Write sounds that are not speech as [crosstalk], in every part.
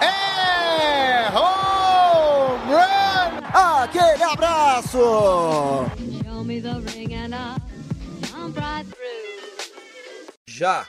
É home run! Aquele abraço! Show me the ring and I'll jump right through. Já.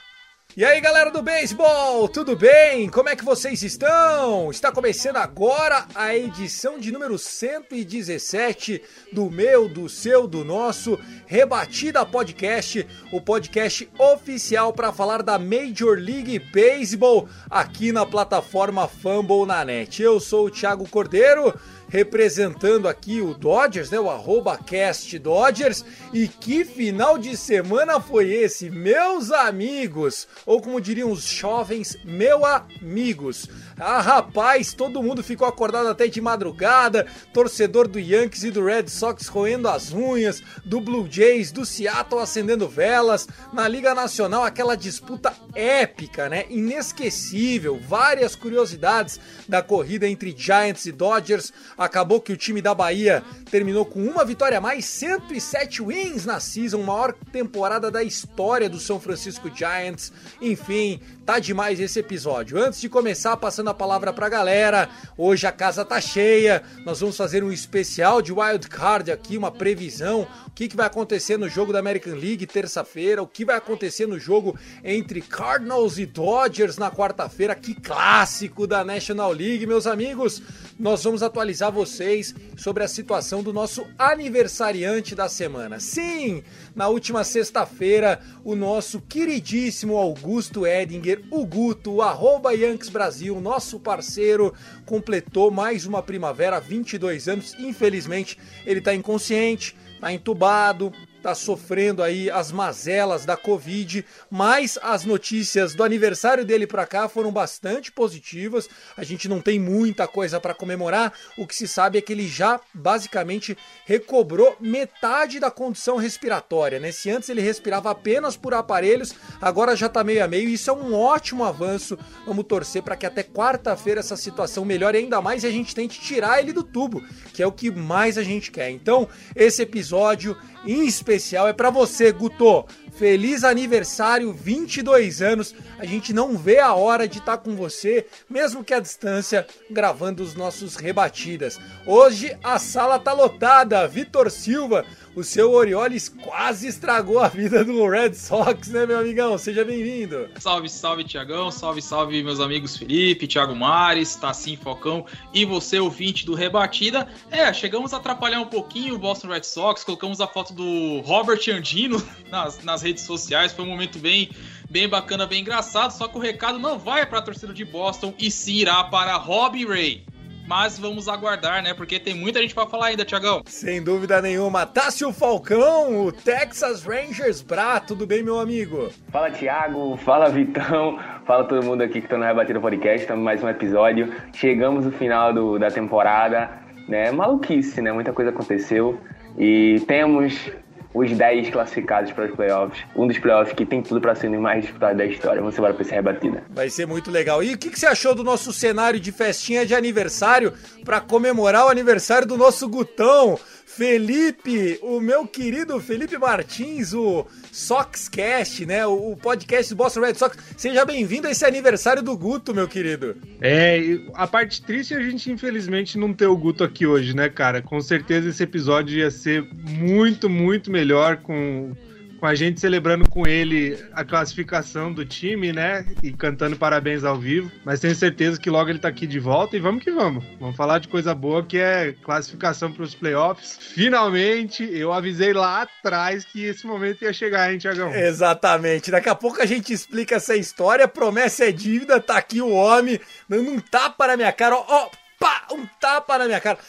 E aí, galera do beisebol, tudo bem? Como é que vocês estão? Está começando agora a edição de número 117 do meu, do seu, do nosso Rebatida Podcast, o podcast oficial para falar da Major League Baseball aqui na plataforma Fumble na net. Eu sou o Thiago Cordeiro representando aqui o Dodgers, né? O arroba cast Dodgers. E que final de semana foi esse, meus amigos? Ou como diriam os jovens, meu amigos. Ah, rapaz, todo mundo ficou acordado até de madrugada. Torcedor do Yankees e do Red Sox roendo as unhas, do Blue Jays, do Seattle acendendo velas. Na Liga Nacional, aquela disputa épica, né? Inesquecível. Várias curiosidades da corrida entre Giants e Dodgers. Acabou que o time da Bahia terminou com uma vitória a mais, 107 wins na season, maior temporada da história do São Francisco Giants. Enfim, tá demais esse episódio. Antes de começar, passando a palavra pra galera, hoje a casa tá cheia. Nós vamos fazer um especial de Wild Card aqui, uma previsão, o que, que vai acontecer no jogo da American League terça-feira, o que vai acontecer no jogo entre Cardinals e Dodgers na quarta-feira, que clássico da National League, meus amigos. Nós vamos atualizar vocês sobre a situação do nosso aniversariante da semana. Sim, na última sexta-feira, o nosso queridíssimo Augusto Edinger, o Guto, o arroba Yankees Brasil, nosso parceiro, completou mais uma primavera, 22 anos. Infelizmente, ele tá inconsciente, tá entubado, tá sofrendo aí as mazelas da Covid, mas as notícias do aniversário dele para cá foram bastante positivas. A gente não tem muita coisa para comemorar. O que se sabe é que ele já basicamente recobrou metade da condição respiratória, né? Se antes ele respirava apenas por aparelhos, agora já tá meio a meio. Isso é um ótimo avanço. Vamos torcer para que até quarta-feira essa situação melhore ainda mais e a gente tente tirar ele do tubo, que é o que mais a gente quer. Então, esse episódio em especial é para você, Guto. Feliz aniversário, 22 anos. A gente não vê a hora de estar com você, mesmo que à distância, gravando os nossos rebatidas. Hoje a sala tá lotada. Vitor Silva, o seu Orioles quase estragou a vida do Red Sox, né, meu amigão? Seja bem-vindo. Salve, salve, Tiagão. Salve, salve, meus amigos Felipe, Thiago Mares, Tassim Falcão e você, ouvinte do Rebatida. É, chegamos a atrapalhar um pouquinho o Boston Red Sox, colocamos a foto do Robert Andino [laughs] nas, nas redes sociais. Foi um momento bem, bem bacana, bem engraçado. Só que o recado não vai para a torcida de Boston e sim irá para Robbie Ray. Mas vamos aguardar, né? Porque tem muita gente para falar ainda, Tiagão. Sem dúvida nenhuma. Tássio Falcão, o Texas Rangers Bra. Tudo bem, meu amigo? Fala Thiago, fala Vitão, fala todo mundo aqui que tá no Rebatida Podcast, estamos mais um episódio. Chegamos no final do, da temporada, né? Maluquice, né? Muita coisa aconteceu e temos os 10 classificados para os playoffs. Um dos playoffs que tem tudo para ser o mais disputado da história. Vamos embora para essa rebatida. Vai ser muito legal. E o que, que você achou do nosso cenário de festinha de aniversário para comemorar o aniversário do nosso Gutão? Felipe, o meu querido Felipe Martins, o Soxcast, né? O podcast do Boston Red Sox. Seja bem-vindo a esse aniversário do Guto, meu querido. É, a parte triste é a gente, infelizmente, não ter o Guto aqui hoje, né, cara? Com certeza esse episódio ia ser muito, muito melhor com, com a gente celebrando com ele a classificação do time, né? E cantando parabéns ao vivo. Mas tenho certeza que logo ele tá aqui de volta e vamos que vamos. Vamos falar de coisa boa que é classificação para os playoffs. Finalmente, eu avisei lá atrás que esse momento ia chegar, hein, Tiagão? Exatamente. Daqui a pouco a gente explica essa história. Promessa é dívida. Tá aqui o homem dando um tapa na minha cara. Ó, ó, pá, um tapa na minha cara.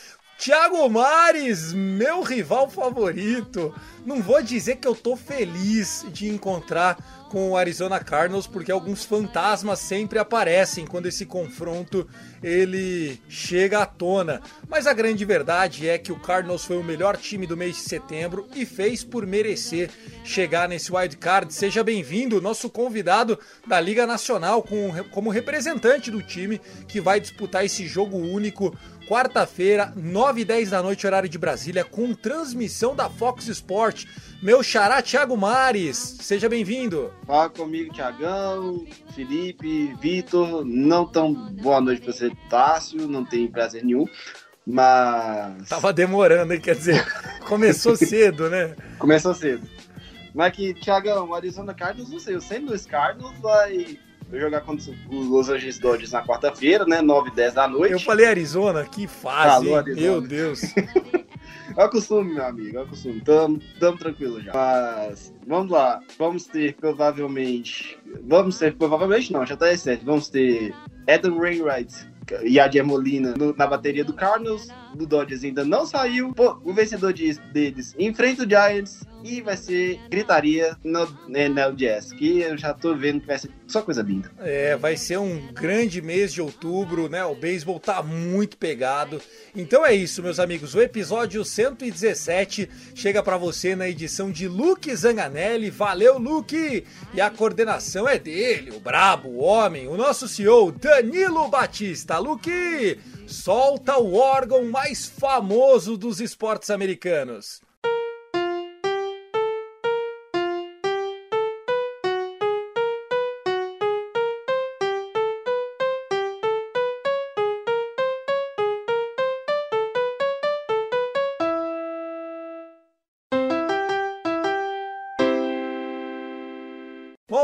Thiago Mares, meu rival favorito. Não vou dizer que eu tô feliz de encontrar com o Arizona Cardinals, porque alguns fantasmas sempre aparecem quando esse confronto ele chega à tona. Mas a grande verdade é que o Cardinals foi o melhor time do mês de setembro e fez por merecer chegar nesse wild card. Seja bem-vindo, nosso convidado da Liga Nacional com, como representante do time que vai disputar esse jogo único quarta-feira, 9 e 10 da noite, horário de Brasília, com transmissão da Fox Sport. Meu xará Thiago Mares, seja bem-vindo. Fala comigo, Thiagão, Felipe, Vitor. Não tão boa noite pra você, Tássio, não tem prazer nenhum, mas. Tava demorando, hein? Quer dizer, [laughs] começou cedo, né? Começou cedo. Mas que, Thiagão, Arizona Cardinals, não sei, o St. Louis Cardinals vai jogar contra os Los Angeles Dodgers na quarta-feira, né? 9 e 10 da noite. Eu falei Arizona, que fase, Falou? Arizona. meu Deus. [laughs] É o costume, meu amigo, é o costume. Tamo, tamo tranquilo já. Mas, vamos lá. Vamos ter, provavelmente... Vamos ter, provavelmente não, já tá certo. Vamos ter Adam Wainwright e Adier Molina no- na bateria do Cardinals. Do Dodgers ainda não saiu. Pô, o vencedor de- deles enfrenta o Giants e vai ser gritaria no NL Jazz, que eu já tô vendo que vai ser só coisa linda. É, vai ser um grande mês de outubro, né? O beisebol tá muito pegado. Então é isso, meus amigos. O episódio 117 chega pra você na edição de Luke Zanganelli. Valeu, Luke! E a coordenação é dele, o brabo, o homem, o nosso CEO Danilo Batista. Luke, solta o órgão mais famoso dos esportes americanos.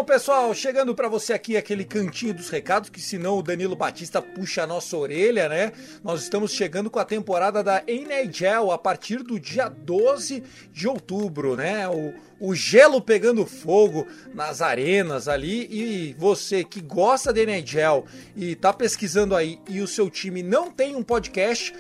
Pessoal, chegando para você aqui aquele cantinho dos recados, que senão o Danilo Batista puxa a nossa orelha, né? Nós estamos chegando com a temporada da NHL a partir do dia 12 de outubro, né? O, o gelo pegando fogo nas arenas ali e você que gosta da NHL e tá pesquisando aí e o seu time não tem um podcast,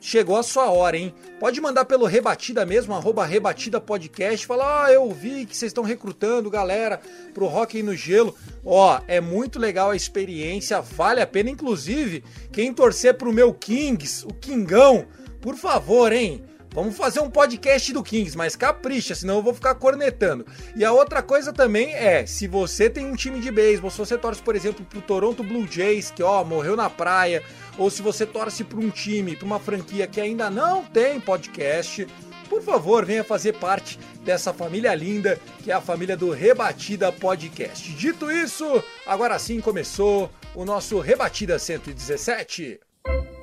Chegou a sua hora, hein? Pode mandar pelo Rebatida mesmo, arroba Rebatida Podcast. Falar, ah, eu vi que vocês estão recrutando galera pro Rock no Gelo. Ó, é muito legal a experiência, vale a pena. Inclusive, quem torcer pro meu Kings, o Kingão, por favor, hein? Vamos fazer um podcast do Kings, mas capricha, senão eu vou ficar cornetando. E a outra coisa também é, se você tem um time de beisebol, se você torce, por exemplo, pro Toronto Blue Jays, que ó, morreu na praia, ou se você torce para um time, para uma franquia que ainda não tem podcast, por favor, venha fazer parte dessa família linda que é a família do Rebatida Podcast. Dito isso, agora sim começou o nosso Rebatida 117. Primeiro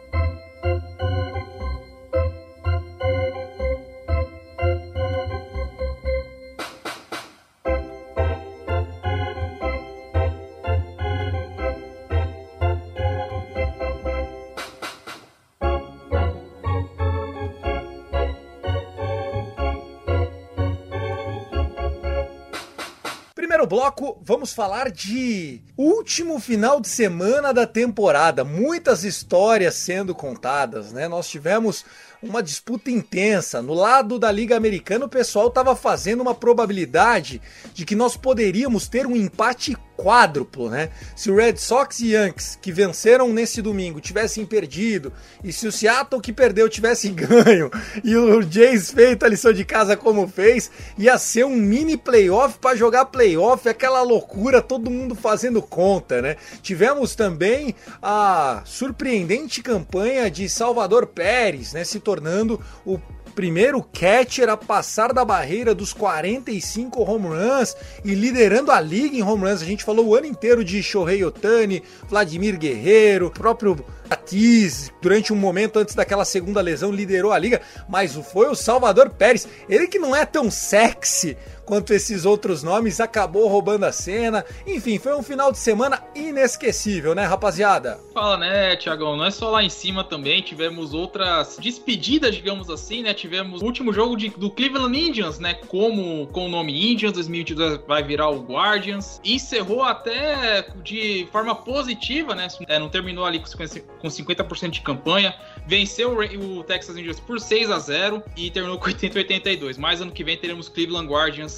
bloco, vamos falar de último final de semana da temporada. Muitas histórias sendo contadas, né? Nós tivemos uma disputa intensa. No lado da Liga Americana, o pessoal estava fazendo uma probabilidade de que nós poderíamos ter um empate quádruplo, né? Se o Red Sox e Yankees, que venceram nesse domingo, tivessem perdido, e se o Seattle que perdeu tivesse [laughs] ganho, e o Jays feito a lição de casa como fez, ia ser um mini playoff para jogar playoff, aquela loucura, todo mundo fazendo conta, né? Tivemos também a surpreendente campanha de Salvador Pérez, né, se tornando o primeiro catcher a passar da barreira dos 45 home runs e liderando a liga em home runs. A gente falou o ano inteiro de Shohei Otani, Vladimir Guerreiro, próprio Tatis, durante um momento antes daquela segunda lesão liderou a liga, mas foi o Salvador Pérez, ele que não é tão sexy quanto esses outros nomes, acabou roubando a cena. Enfim, foi um final de semana inesquecível, né, rapaziada? Fala, né, Tiagão? Não é só lá em cima também, tivemos outras despedidas, digamos assim, né? Tivemos o último jogo de, do Cleveland Indians, né? Como com o nome Indians, 2022 vai virar o Guardians. Encerrou até de forma positiva, né? É, não terminou ali com 50% de campanha. Venceu o, Texas Rangers por 6 a 0 e terminou com 80-82. Mais ano que vem teremos Cleveland Guardians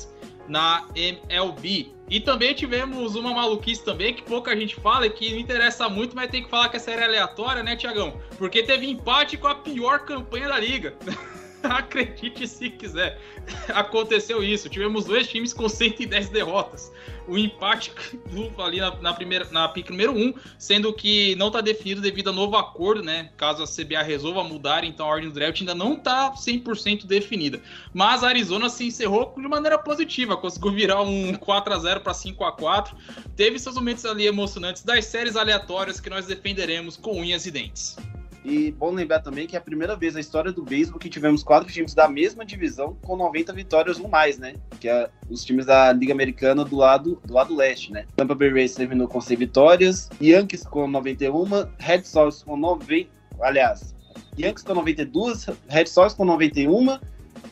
na MLB. E também tivemos uma maluquice também que pouca gente fala e que não interessa muito, mas tem que falar que a série é aleatória, né, Tiagão? Porque teve empate com a pior campanha da liga. [laughs] Acredite se quiser. [laughs] Aconteceu isso. Tivemos dois times com 110 derrotas. O empate [laughs] ali na, na primeira, na pick número 1, sendo que não está definido devido a novo acordo, né? Caso a CBA resolva mudar, então a ordem do draft ainda não está 100% definida. Mas a Arizona se encerrou de maneira positiva, conseguiu virar um [laughs] 4 a 0 para 5 a 4 Teve seus momentos ali emocionantes das séries aleatórias que nós defenderemos com unhas e dentes. E bom lembrar também que é a primeira vez na história do beisebol que tivemos quatro times da mesma divisão com 90 vitórias ou mais, né? Que é os times da Liga Americana do lado, do lado leste, né? Tampa Bay Rays terminou com 100 vitórias, Yankees com 91, Red Sox com 90, aliás, Yankees com 92, Red Sox com 91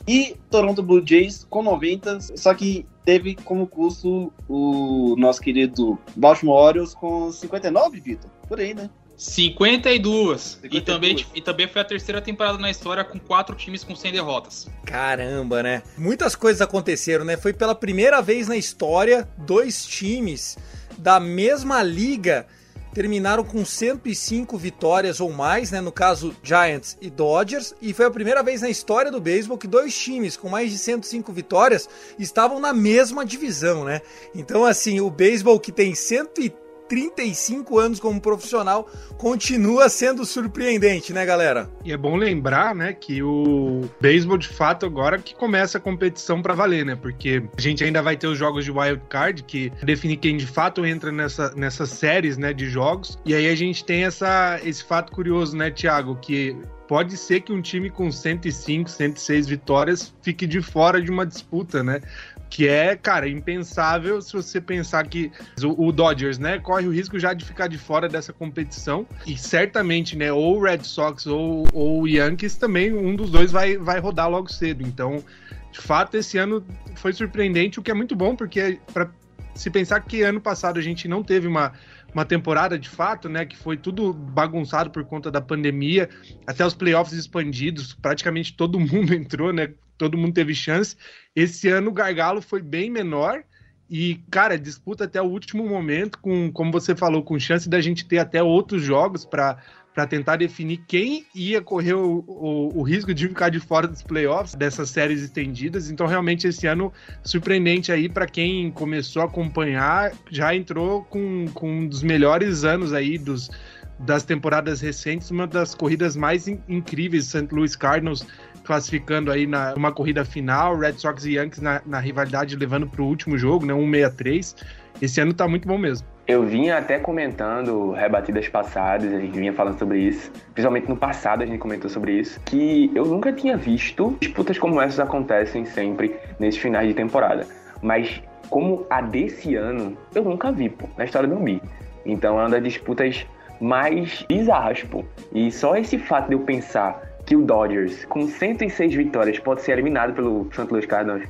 e Toronto Blue Jays com 90, só que teve como custo o nosso querido Baltimore Orioles com 59, Vitor. Por aí, né? 52. 52. E, também, e também foi a terceira temporada na história com quatro times com 100 derrotas. Caramba, né? Muitas coisas aconteceram, né? Foi pela primeira vez na história dois times da mesma liga terminaram com 105 vitórias ou mais, né? No caso, Giants e Dodgers. E foi a primeira vez na história do beisebol que dois times com mais de 105 vitórias estavam na mesma divisão, né? Então, assim, o beisebol que tem 130 35 anos como profissional, continua sendo surpreendente, né, galera? E é bom lembrar, né, que o beisebol de fato agora que começa a competição para valer, né? Porque a gente ainda vai ter os jogos de wild card que define quem de fato entra nessa, nessas séries, né, de jogos. E aí a gente tem essa esse fato curioso, né, Thiago, que pode ser que um time com 105, 106 vitórias fique de fora de uma disputa, né? Que é, cara, impensável se você pensar que o, Dodgers, né, corre o risco já de ficar de fora dessa competição. E certamente, né, ou o Red Sox ou, ou o Yankees também, um dos dois vai, vai rodar logo cedo. Então, de fato, esse ano foi surpreendente, o que é muito bom, porque para se pensar que ano passado a gente não teve uma, uma temporada de fato, né, que foi tudo bagunçado por conta da pandemia, até os playoffs expandidos, praticamente todo [laughs] mundo entrou, né, todo mundo teve chance. Esse ano o gargalo foi bem menor e, cara, disputa até o último momento, com, como você falou, com chance da gente ter até outros jogos para para tentar definir quem ia correr o, o, o, risco de ficar de fora dos playoffs dessas séries estendidas. Então, realmente, esse ano surpreendente aí para quem começou a acompanhar, já entrou com, com um dos melhores anos aí dos, das temporadas recentes, uma das corridas mais in, incríveis, St. Louis Cardinals classificando aí na uma corrida final, Red Sox e Yankees na, na rivalidade levando para o último jogo, né, 163. Esse ano tá muito bom mesmo. Eu vinha até comentando rebatidas passadas, a gente vinha falando sobre isso, principalmente no passado a gente comentou sobre isso, que eu nunca tinha visto disputas como essas acontecem sempre nesses finais de temporada. Mas como a desse ano, eu nunca vi, pô, na história do MI. Então é uma das disputas mais bizarras, pô. E só esse fato de eu pensar que o Dodgers, com 106 vitórias, pode ser eliminado pelo St. Louis Cardinals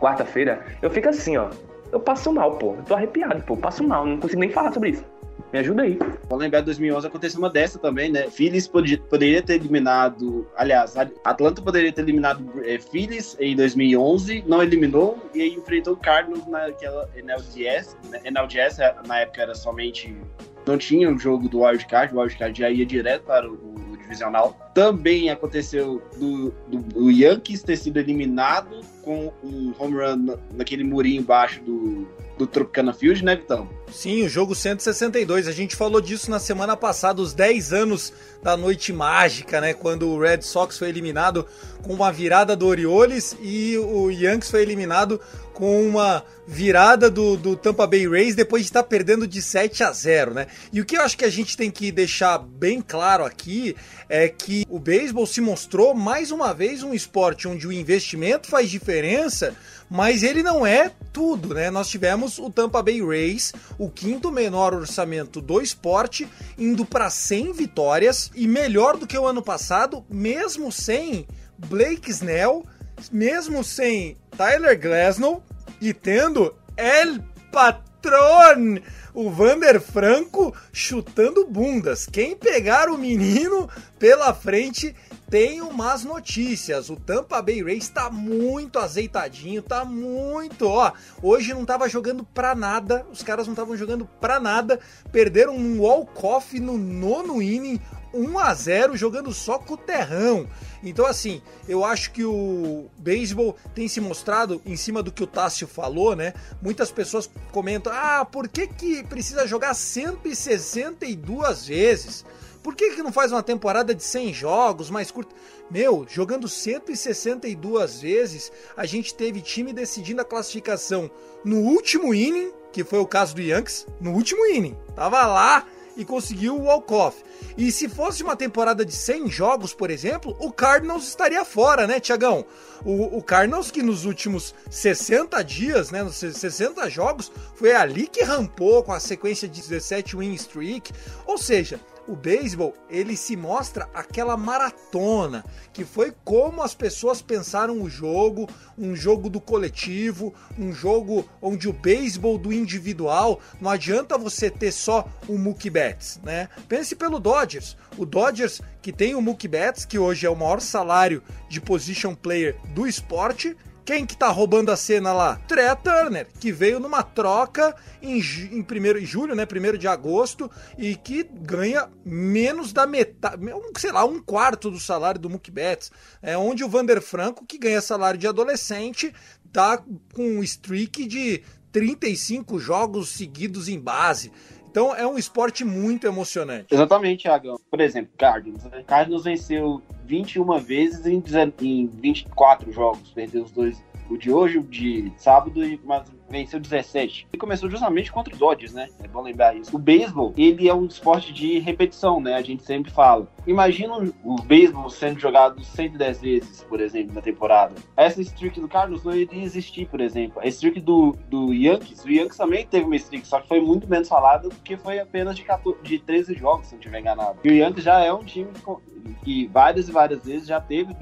quarta-feira, eu fico assim, ó, eu passo mal, pô. Eu tô arrepiado, pô. Eu passo mal, não consigo nem falar sobre isso. Me ajuda aí. Vou lembrar de 2011 aconteceu uma dessa também, né? Phillies poderia ter eliminado. Aliás, Atlanta poderia ter eliminado é, Phillies em 2011, não eliminou e aí enfrentou o Cardinals naquela NLDS. NLDS na época era somente. Não tinha o jogo do Wildcard, o Wildcard já ia direto para o divisional. Também aconteceu do, do, do, Yankees ter sido eliminado com um home run naquele murinho embaixo do, do Tropicana Field, né, Vitão? Sim, o jogo 162. A gente falou disso na semana passada, os 10 anos da noite mágica, né? Quando o Red Sox foi eliminado com uma virada do Orioles e o Yankees foi eliminado com uma virada do, do Tampa Bay Rays depois de estar perdendo de 7 a 0, né? E o que eu acho que a gente tem que deixar bem claro aqui é que o beisebol se mostrou mais uma vez um esporte onde o investimento faz diferença, mas ele não é tudo, né? Nós tivemos o Tampa Bay Rays, o quinto menor orçamento do esporte, indo para 100 vitórias e melhor do que o ano passado, mesmo sem Blake Snell, mesmo sem Tyler Glasnow e tendo El Patron, o Vander Franco chutando bundas. Quem pegar o menino pela frente tem umas notícias. O Tampa Bay Rays tá muito azeitadinho, tá muito, ó. Hoje não tava jogando pra nada, os caras não estavam jogando pra nada, perderam um walk-off no nono inning, 1 a 0 jogando só com o terrão. Então, assim, eu acho que o beisebol tem se mostrado, em cima do que o Tássio falou, né? Muitas pessoas comentam: ah, por que, que precisa jogar 162 vezes? Por que, que não faz uma temporada de 100 jogos mais curta? Meu, jogando 162 vezes, a gente teve time decidindo a classificação no último inning, que foi o caso do Yankees, no último inning. Tava lá e conseguiu o walk-off. E se fosse uma temporada de 100 jogos, por exemplo, o Cardinals estaria fora, né, Tiagão? O, o Cardinals que nos últimos 60 dias, né, nos 60 jogos, foi ali que rampou com a sequência de 17 win streak. Ou seja, o beisebol ele se mostra aquela maratona que foi como as pessoas pensaram o jogo, um jogo do coletivo, um jogo onde o beisebol do individual não adianta você ter só o Mookie Betts, né? Pense pelo Dodgers, o Dodgers que tem o Mookie Betts que hoje é o maior salário de position player do esporte quem que tá roubando a cena lá? Trey Turner, que veio numa troca em, em, primeiro, em julho, né? Primeiro de agosto, e que ganha menos da metade, sei lá, um quarto do salário do Mookie. É onde o Vander Franco, que ganha salário de adolescente, tá com um streak de 35 jogos seguidos em base. Então é um esporte muito emocionante. Exatamente, Thiagão. Por exemplo, Cardinals. Né? Cardinals venceu 21 vezes em, em 24 jogos. Perdeu os dois, o de hoje, o de sábado, mas venceu 17. E começou justamente contra os Dodgers, né? É bom lembrar isso. O beisebol, ele é um esporte de repetição, né? A gente sempre fala. Imagina o beisebol sendo jogado 110 vezes, por exemplo, na temporada. Essa streak do Carlos não iria existir, por exemplo. A streak do, do Yankees, o Yankees também teve uma streak, só que foi muito menos falada porque foi apenas de, 14, de 13 jogos, se não tiver enganado. E o Yankees já é um time que várias e várias vezes já teve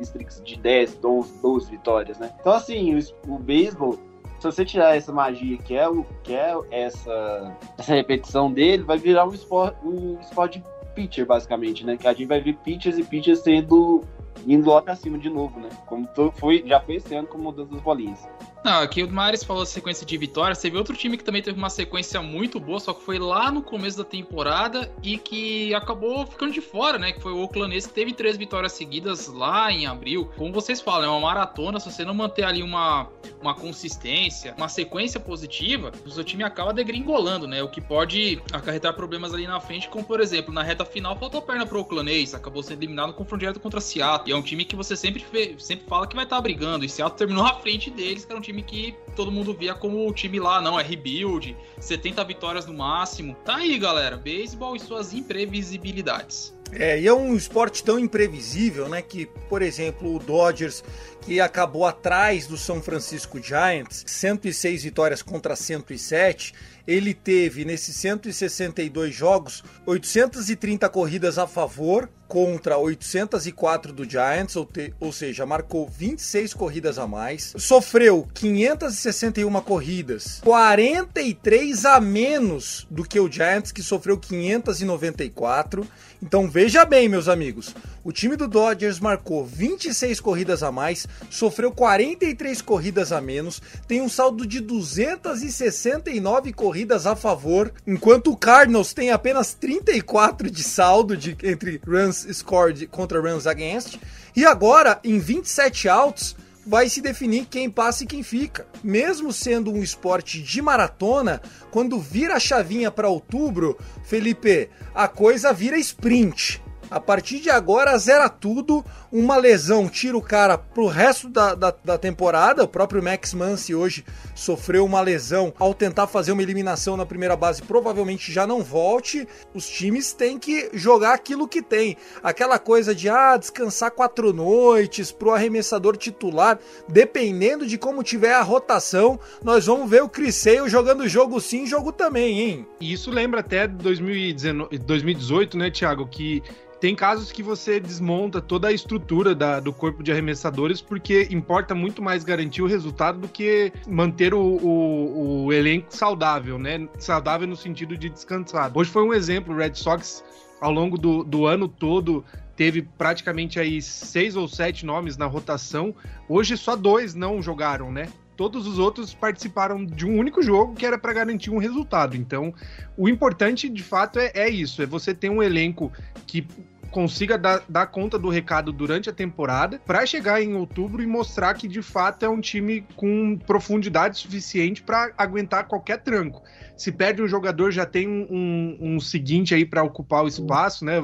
streaks de 10, 12, 12 vitórias, né? Então, assim, o, o beisebol se você tirar essa magia que é, o, que é essa, essa repetição dele, vai virar um esporte, um esporte pitcher, basicamente, né? Que a gente vai ver pitchers e pitchers sendo indo lá pra cima de novo, né? Como foi, já foi esse ano com mudança das bolinhas. Não, aqui o Maris falou sequência de vitórias. Teve outro time que também teve uma sequência muito boa, só que foi lá no começo da temporada e que acabou ficando de fora, né? Que foi o Oakland que teve três vitórias seguidas lá em abril. Como vocês falam, é uma maratona. Se você não manter ali uma, uma consistência, uma sequência positiva, o seu time acaba degringolando, né? O que pode acarretar problemas ali na frente, como por exemplo, na reta final faltou perna pro Oakland acabou sendo eliminado no confronto direto contra Seattle. E é um time que você sempre, sempre fala que vai estar tá brigando. E Seattle terminou à frente deles, que era um time que todo mundo via como o time lá, não, é rebuild, 70 vitórias no máximo. Tá aí, galera, beisebol e suas imprevisibilidades. É, e é um esporte tão imprevisível, né? Que, por exemplo, o Dodgers, que acabou atrás do São Francisco Giants, 106 vitórias contra 107, ele teve nesses 162 jogos 830 corridas a favor contra 804 do Giants, ou, te, ou, seja, marcou 26 corridas a mais, sofreu 561 corridas, 43 a menos do que o Giants, que sofreu 594. Então veja bem, meus amigos, o time do Dodgers marcou 26 corridas a mais, sofreu 43 corridas a menos, tem um saldo de 269 corridas a favor, enquanto o Cardinals tem apenas 34 de saldo de, entre runs scored contra runs against. E agora, em 27 outs, vai se definir quem passa e quem fica. Mesmo sendo um esporte de maratona, quando vira a chavinha para outubro, Felipe, a coisa vira sprint. A partir de agora, zera tudo. Uma lesão tira o cara pro resto da, da, da, temporada. O próprio Max Muncy hoje sofreu uma lesão ao tentar fazer uma eliminação na primeira base. Provavelmente já não volte. Os times têm que jogar aquilo que tem. Aquela coisa de ah, descansar quatro noites pro arremessador titular. Dependendo de como tiver a rotação, nós vamos ver o Criseio jogando jogo sim, jogo também, hein? E isso lembra até 2019, 2018, né, Thiago? Que tem casos que você desmonta toda a estrutura da, do corpo de arremessadores porque importa muito mais garantir o resultado do que manter o, o, o elenco saudável, né? Saudável no sentido de descansado. Hoje foi um exemplo, o Red Sox ao longo do, do ano todo teve praticamente aí seis ou sete nomes na rotação. Hoje só dois não jogaram, né? Todos os outros participaram de um único jogo que era para garantir um resultado. Então, o importante de fato é, é isso: é você ter um elenco que consiga dar, dar, conta do recado durante a temporada para chegar em outubro e mostrar que de fato é um time com profundidade suficiente para aguentar qualquer tranco. Se perde um jogador, já tem um, um, um seguinte aí para ocupar o espaço, né?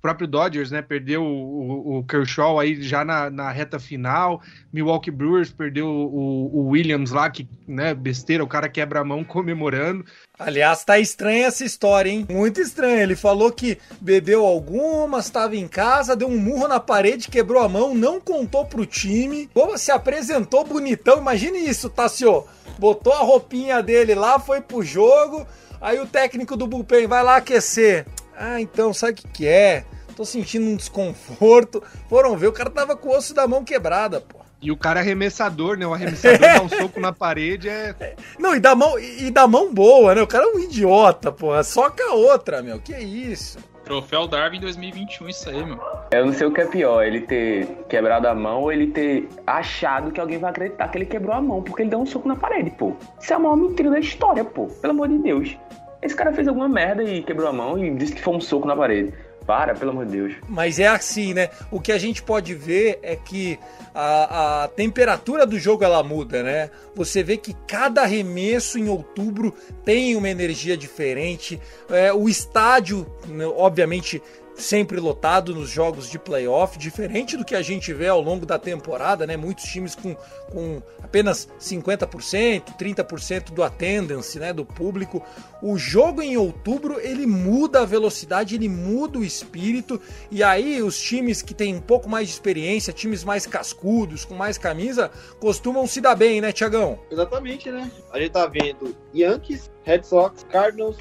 Próprio Dodgers, né, perdeu o, o Kershaw aí já na, na, reta final, Milwaukee Brewers perdeu o, o, Williams lá, que, né, besteira, o cara quebra a mão [laughs] comemorando. Aliás, tá estranha essa história, hein? Muito estranha. Ele falou que bebeu algumas, estava em casa, deu um murro na parede, quebrou a mão, não contou pro time. Pô, se apresentou bonitão, imagine isso, Tassio. Botou a roupinha dele lá, foi pro jogo, aí o técnico do bullpen vai lá aquecer. Ah, então, sabe o que, que é? Tô sentindo um desconforto. Foram ver, o cara tava com o osso da mão quebrada, pô. E o cara é arremessador, né? O arremessador dá um [laughs] soco na parede é. Não, e da mão, e da mão boa, né? O cara é um idiota, pô. Soca a outra, meu. Que isso? Troféu Darwin 2021, isso aí, meu. Eu não sei o que é pior, ele ter quebrado a mão ou ele ter achado que alguém vai acreditar que ele quebrou a mão porque ele deu um soco na parede, pô. Isso é a maior mentira da história, pô. Pelo amor de Deus. Esse cara fez alguma merda e quebrou a mão e disse que foi um soco na parede. Para, pelo amor de Deus. Mas é assim, né? O que a gente pode ver é que a, a temperatura do jogo ela muda, né? Você vê que cada arremesso em outubro tem uma energia diferente. É, o estádio, né, obviamente, sempre lotado nos jogos de playoff, diferente do que a gente vê ao longo da temporada, né? Muitos times com, com apenas 50%, 30% do attendance, né, do público. O jogo em outubro, ele muda a velocidade, ele muda o espírito, e aí os times que têm um pouco mais de experiência, times mais cascudos, com mais camisa, costumam se dar bem, né, Tiagão? Exatamente, né? A gente tá vendo Yankees, Red Sox, Cardinals,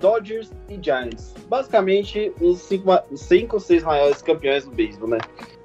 Dodgers e Giants. Basicamente, os cinco, os cinco ou seis maiores campeões do beisebol, né?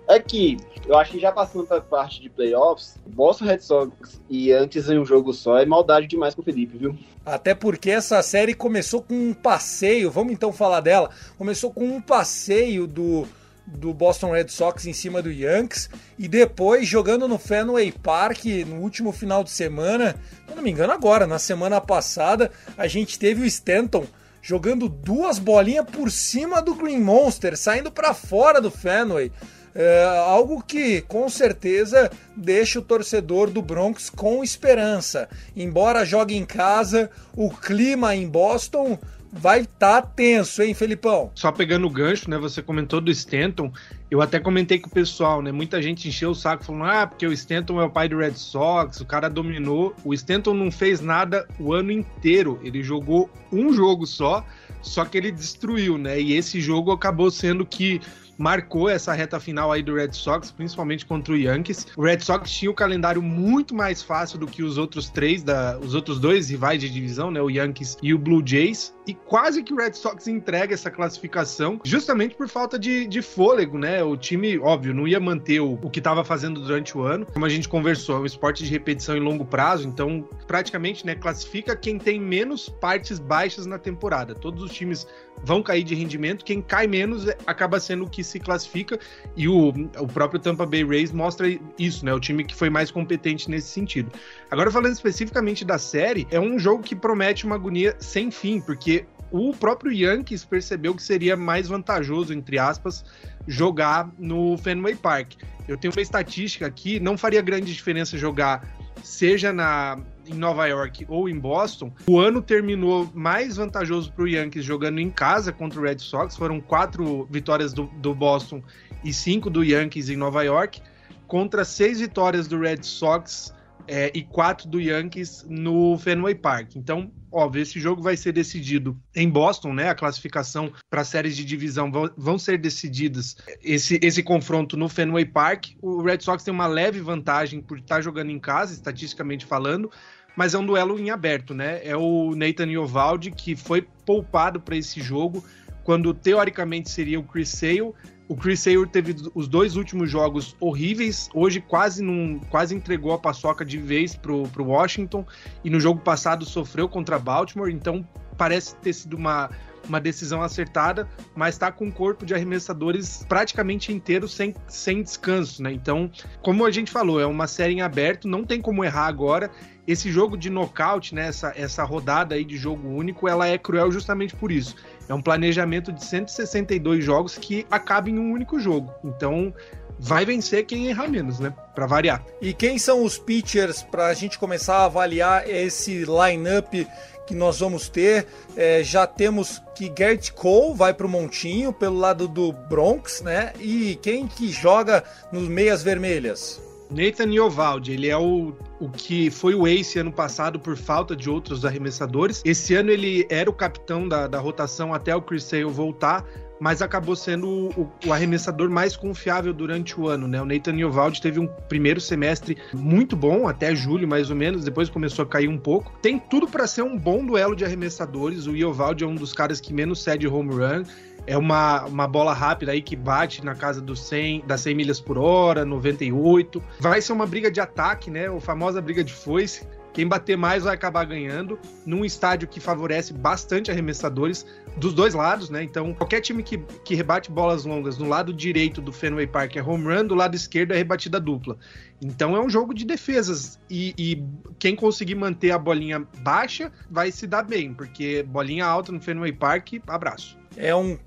É que eu acho que já passando para parte de playoffs, Boston Red Sox e antes em um jogo só é maldade demais com o Felipe, viu? Até porque essa série começou com um passeio, vamos então falar dela. Começou com um passeio do, do Boston Red Sox em cima do Yankees e depois jogando no Fenway Park no último final de semana, se não me engano agora, na semana passada, a gente teve o Stanton jogando duas bolinhas por cima do Green Monster, saindo para fora do Fenway. É algo que com certeza deixa o torcedor do Bronx com esperança. Embora jogue em casa, o clima em Boston vai estar tá tenso, hein, Felipão? Só pegando o gancho, né? Você comentou do Stanton. Eu até comentei com o pessoal, né? Muita gente encheu o saco falando: ah, porque o Stanton é o pai do Red Sox, o cara dominou. O Stanton não fez nada o ano inteiro. Ele jogou um jogo só, só que ele destruiu, né? E esse jogo acabou sendo que marcou essa reta final aí do Red Sox, principalmente contra o Yankees. O Red Sox tinha o calendário muito mais fácil do que os outros três, da, os outros dois rivais de divisão, né? O Yankees e o Blue Jays. E quase que o Red Sox entrega essa classificação, justamente por falta de, de fôlego, né? O time, óbvio, não ia manter o, o que estava fazendo durante o ano. Como a gente conversou, é um esporte de repetição em longo prazo, então praticamente, né, classifica quem tem menos partes baixas na temporada. Todos os times vão cair de rendimento, quem cai menos acaba sendo o que se classifica, e o, o próprio Tampa Bay Rays mostra isso, né? O time que foi mais competente nesse sentido. Agora, falando especificamente da série, é um jogo que promete uma agonia sem fim, porque o próprio Yankees percebeu que seria mais vantajoso, entre aspas, jogar no Fenway Park. Eu tenho uma estatística aqui, não faria grande diferença jogar seja na, em Nova York ou em Boston. O ano terminou mais vantajoso para o Yankees jogando em casa contra o Red Sox. Foram quatro vitórias do, do Boston e cinco do Yankees em Nova York, contra seis vitórias do Red Sox é, e quatro do Yankees no Fenway Park. Então, óbvio, esse jogo vai ser decidido em Boston, né? A classificação para séries de divisão vão, vão, ser decididas esse, esse confronto no Fenway Park. O Red Sox tem uma leve vantagem por estar jogando em casa, estatisticamente falando, mas é um duelo em aberto, né? É o Nathan Iovaldi que foi poupado para esse jogo, quando teoricamente seria o Chris Sale o Chris Sale teve os dois últimos jogos horríveis. Hoje quase quase entregou a paçoca de vez pro, pro Washington. E no jogo passado sofreu contra Baltimore. Então parece ter sido uma, uma decisão acertada, mas está com um corpo de arremessadores praticamente inteiro sem, sem descanso, né? Então, como a gente falou, é uma série em aberto, não tem como errar agora. Esse jogo de nocaute, né, essa, essa rodada aí de jogo único, ela é cruel justamente por isso. É um planejamento de 162 jogos que acaba em um único jogo. Então, vai vencer quem errar menos, né? Para variar. E quem são os pitchers para a gente começar a avaliar esse lineup que nós vamos ter? É, já temos que Gert Cole vai para o Montinho pelo lado do Bronx, né? E quem que joga nos meias vermelhas? Nathan Iovaldi, ele é o, o que foi o ace ano passado por falta de outros arremessadores. Esse ano ele era o capitão da, da rotação até o Chris Sale voltar, mas acabou sendo o, o, arremessador mais confiável durante o ano, né? O Nathan Iovaldi teve um primeiro semestre muito bom, até julho mais ou menos, depois começou a cair um pouco. Tem tudo para ser um bom duelo de arremessadores. O Iovaldi é um dos caras que menos cede home run é uma, uma bola rápida aí que bate na casa dos 100, das 100 milhas por hora, 98. Vai ser uma briga de ataque, né? A famosa briga de foice. Quem bater mais vai acabar ganhando num estádio que favorece bastante arremessadores dos dois lados, né? Então, qualquer time que, que rebate bolas longas no lado direito do Fenway Park é home run, do lado esquerdo é rebatida dupla. Então, é um jogo de defesas e, e quem conseguir manter a bolinha baixa vai se dar bem, porque bolinha alta no Fenway Park, abraço. É um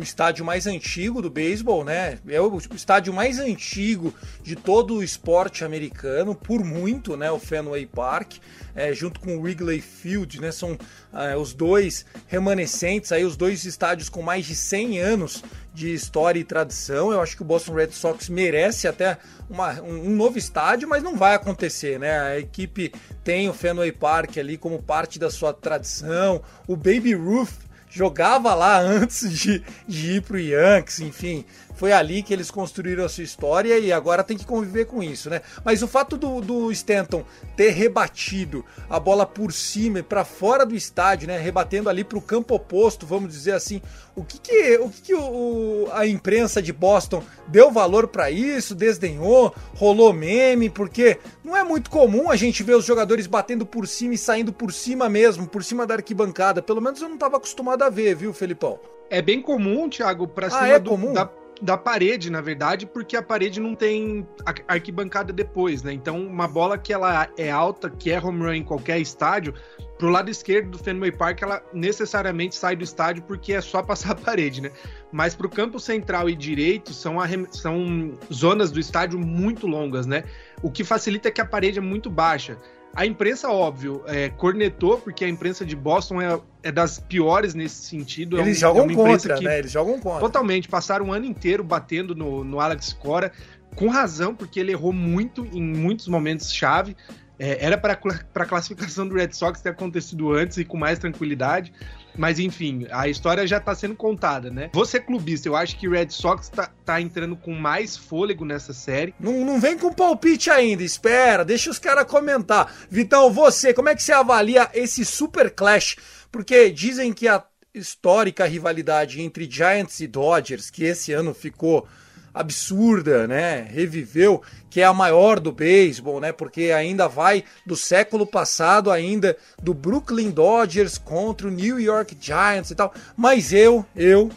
o estádio mais antigo do beisebol, né? É o estádio mais antigo de todo o esporte americano, por muito, né? O Fenway Park, é, junto com o Wrigley Field, né? São é, os dois remanescentes, aí os dois estádios com mais de 100 anos de história e tradição. Eu acho que o Boston Red Sox merece até uma, um, novo estádio, mas não vai acontecer, né? A equipe tem o Fenway Park ali como parte da sua tradição. O Baby Ruth jogava lá antes de, de ir pro Yankees, enfim. Foi ali que eles construíram a sua história e agora tem que conviver com isso, né? Mas o fato do, do Stanton ter rebatido a bola por cima e para fora do estádio, né? Rebatendo ali para o campo oposto, vamos dizer assim. O que, que, o que, que o, a imprensa de Boston deu valor para isso? Desdenhou? Rolou meme? Porque não é muito comum a gente ver os jogadores batendo por cima e saindo por cima mesmo, por cima da arquibancada. Pelo menos eu não estava acostumado a ver, viu, Felipão? É bem comum, Thiago, para ah, cima é do, comum? da da parede, na verdade, porque a parede não tem arquibancada depois, né? Então, uma bola que ela é alta, que é home run em qualquer estádio, pro lado esquerdo do Fenway Park, ela necessariamente sai do estádio porque é só [laughs] passar a parede, né? Mas pro campo central e direito são, são zonas do estádio muito longas, né? O que facilita é que a parede é muito baixa. A imprensa, óbvio, é, cornetou, porque a imprensa de Boston é, é das piores nesse sentido. Eles é um, jogam é contra, né? Eles jogam contra. Totalmente. Passaram um ano inteiro batendo no, no Alex Cora, com razão, porque ele errou muito em muitos momentos-chave. É, era para a classificação do Red Sox ter acontecido antes e com mais tranquilidade. Mas enfim, a história já tá sendo contada, né? Você clubista, eu acho que Red Sox tá, tá entrando com mais fôlego nessa série. Não, não vem com palpite ainda, espera, deixa os caras comentar. Vitão, você, como é que você avalia esse super clash? Porque dizem que a histórica rivalidade entre Giants e Dodgers, que esse ano ficou absurda, né? Reviveu, que é a maior do beisebol, né? Porque ainda vai do século passado, ainda do Brooklyn Dodgers contra o New York Giants e tal. Mas eu, eu,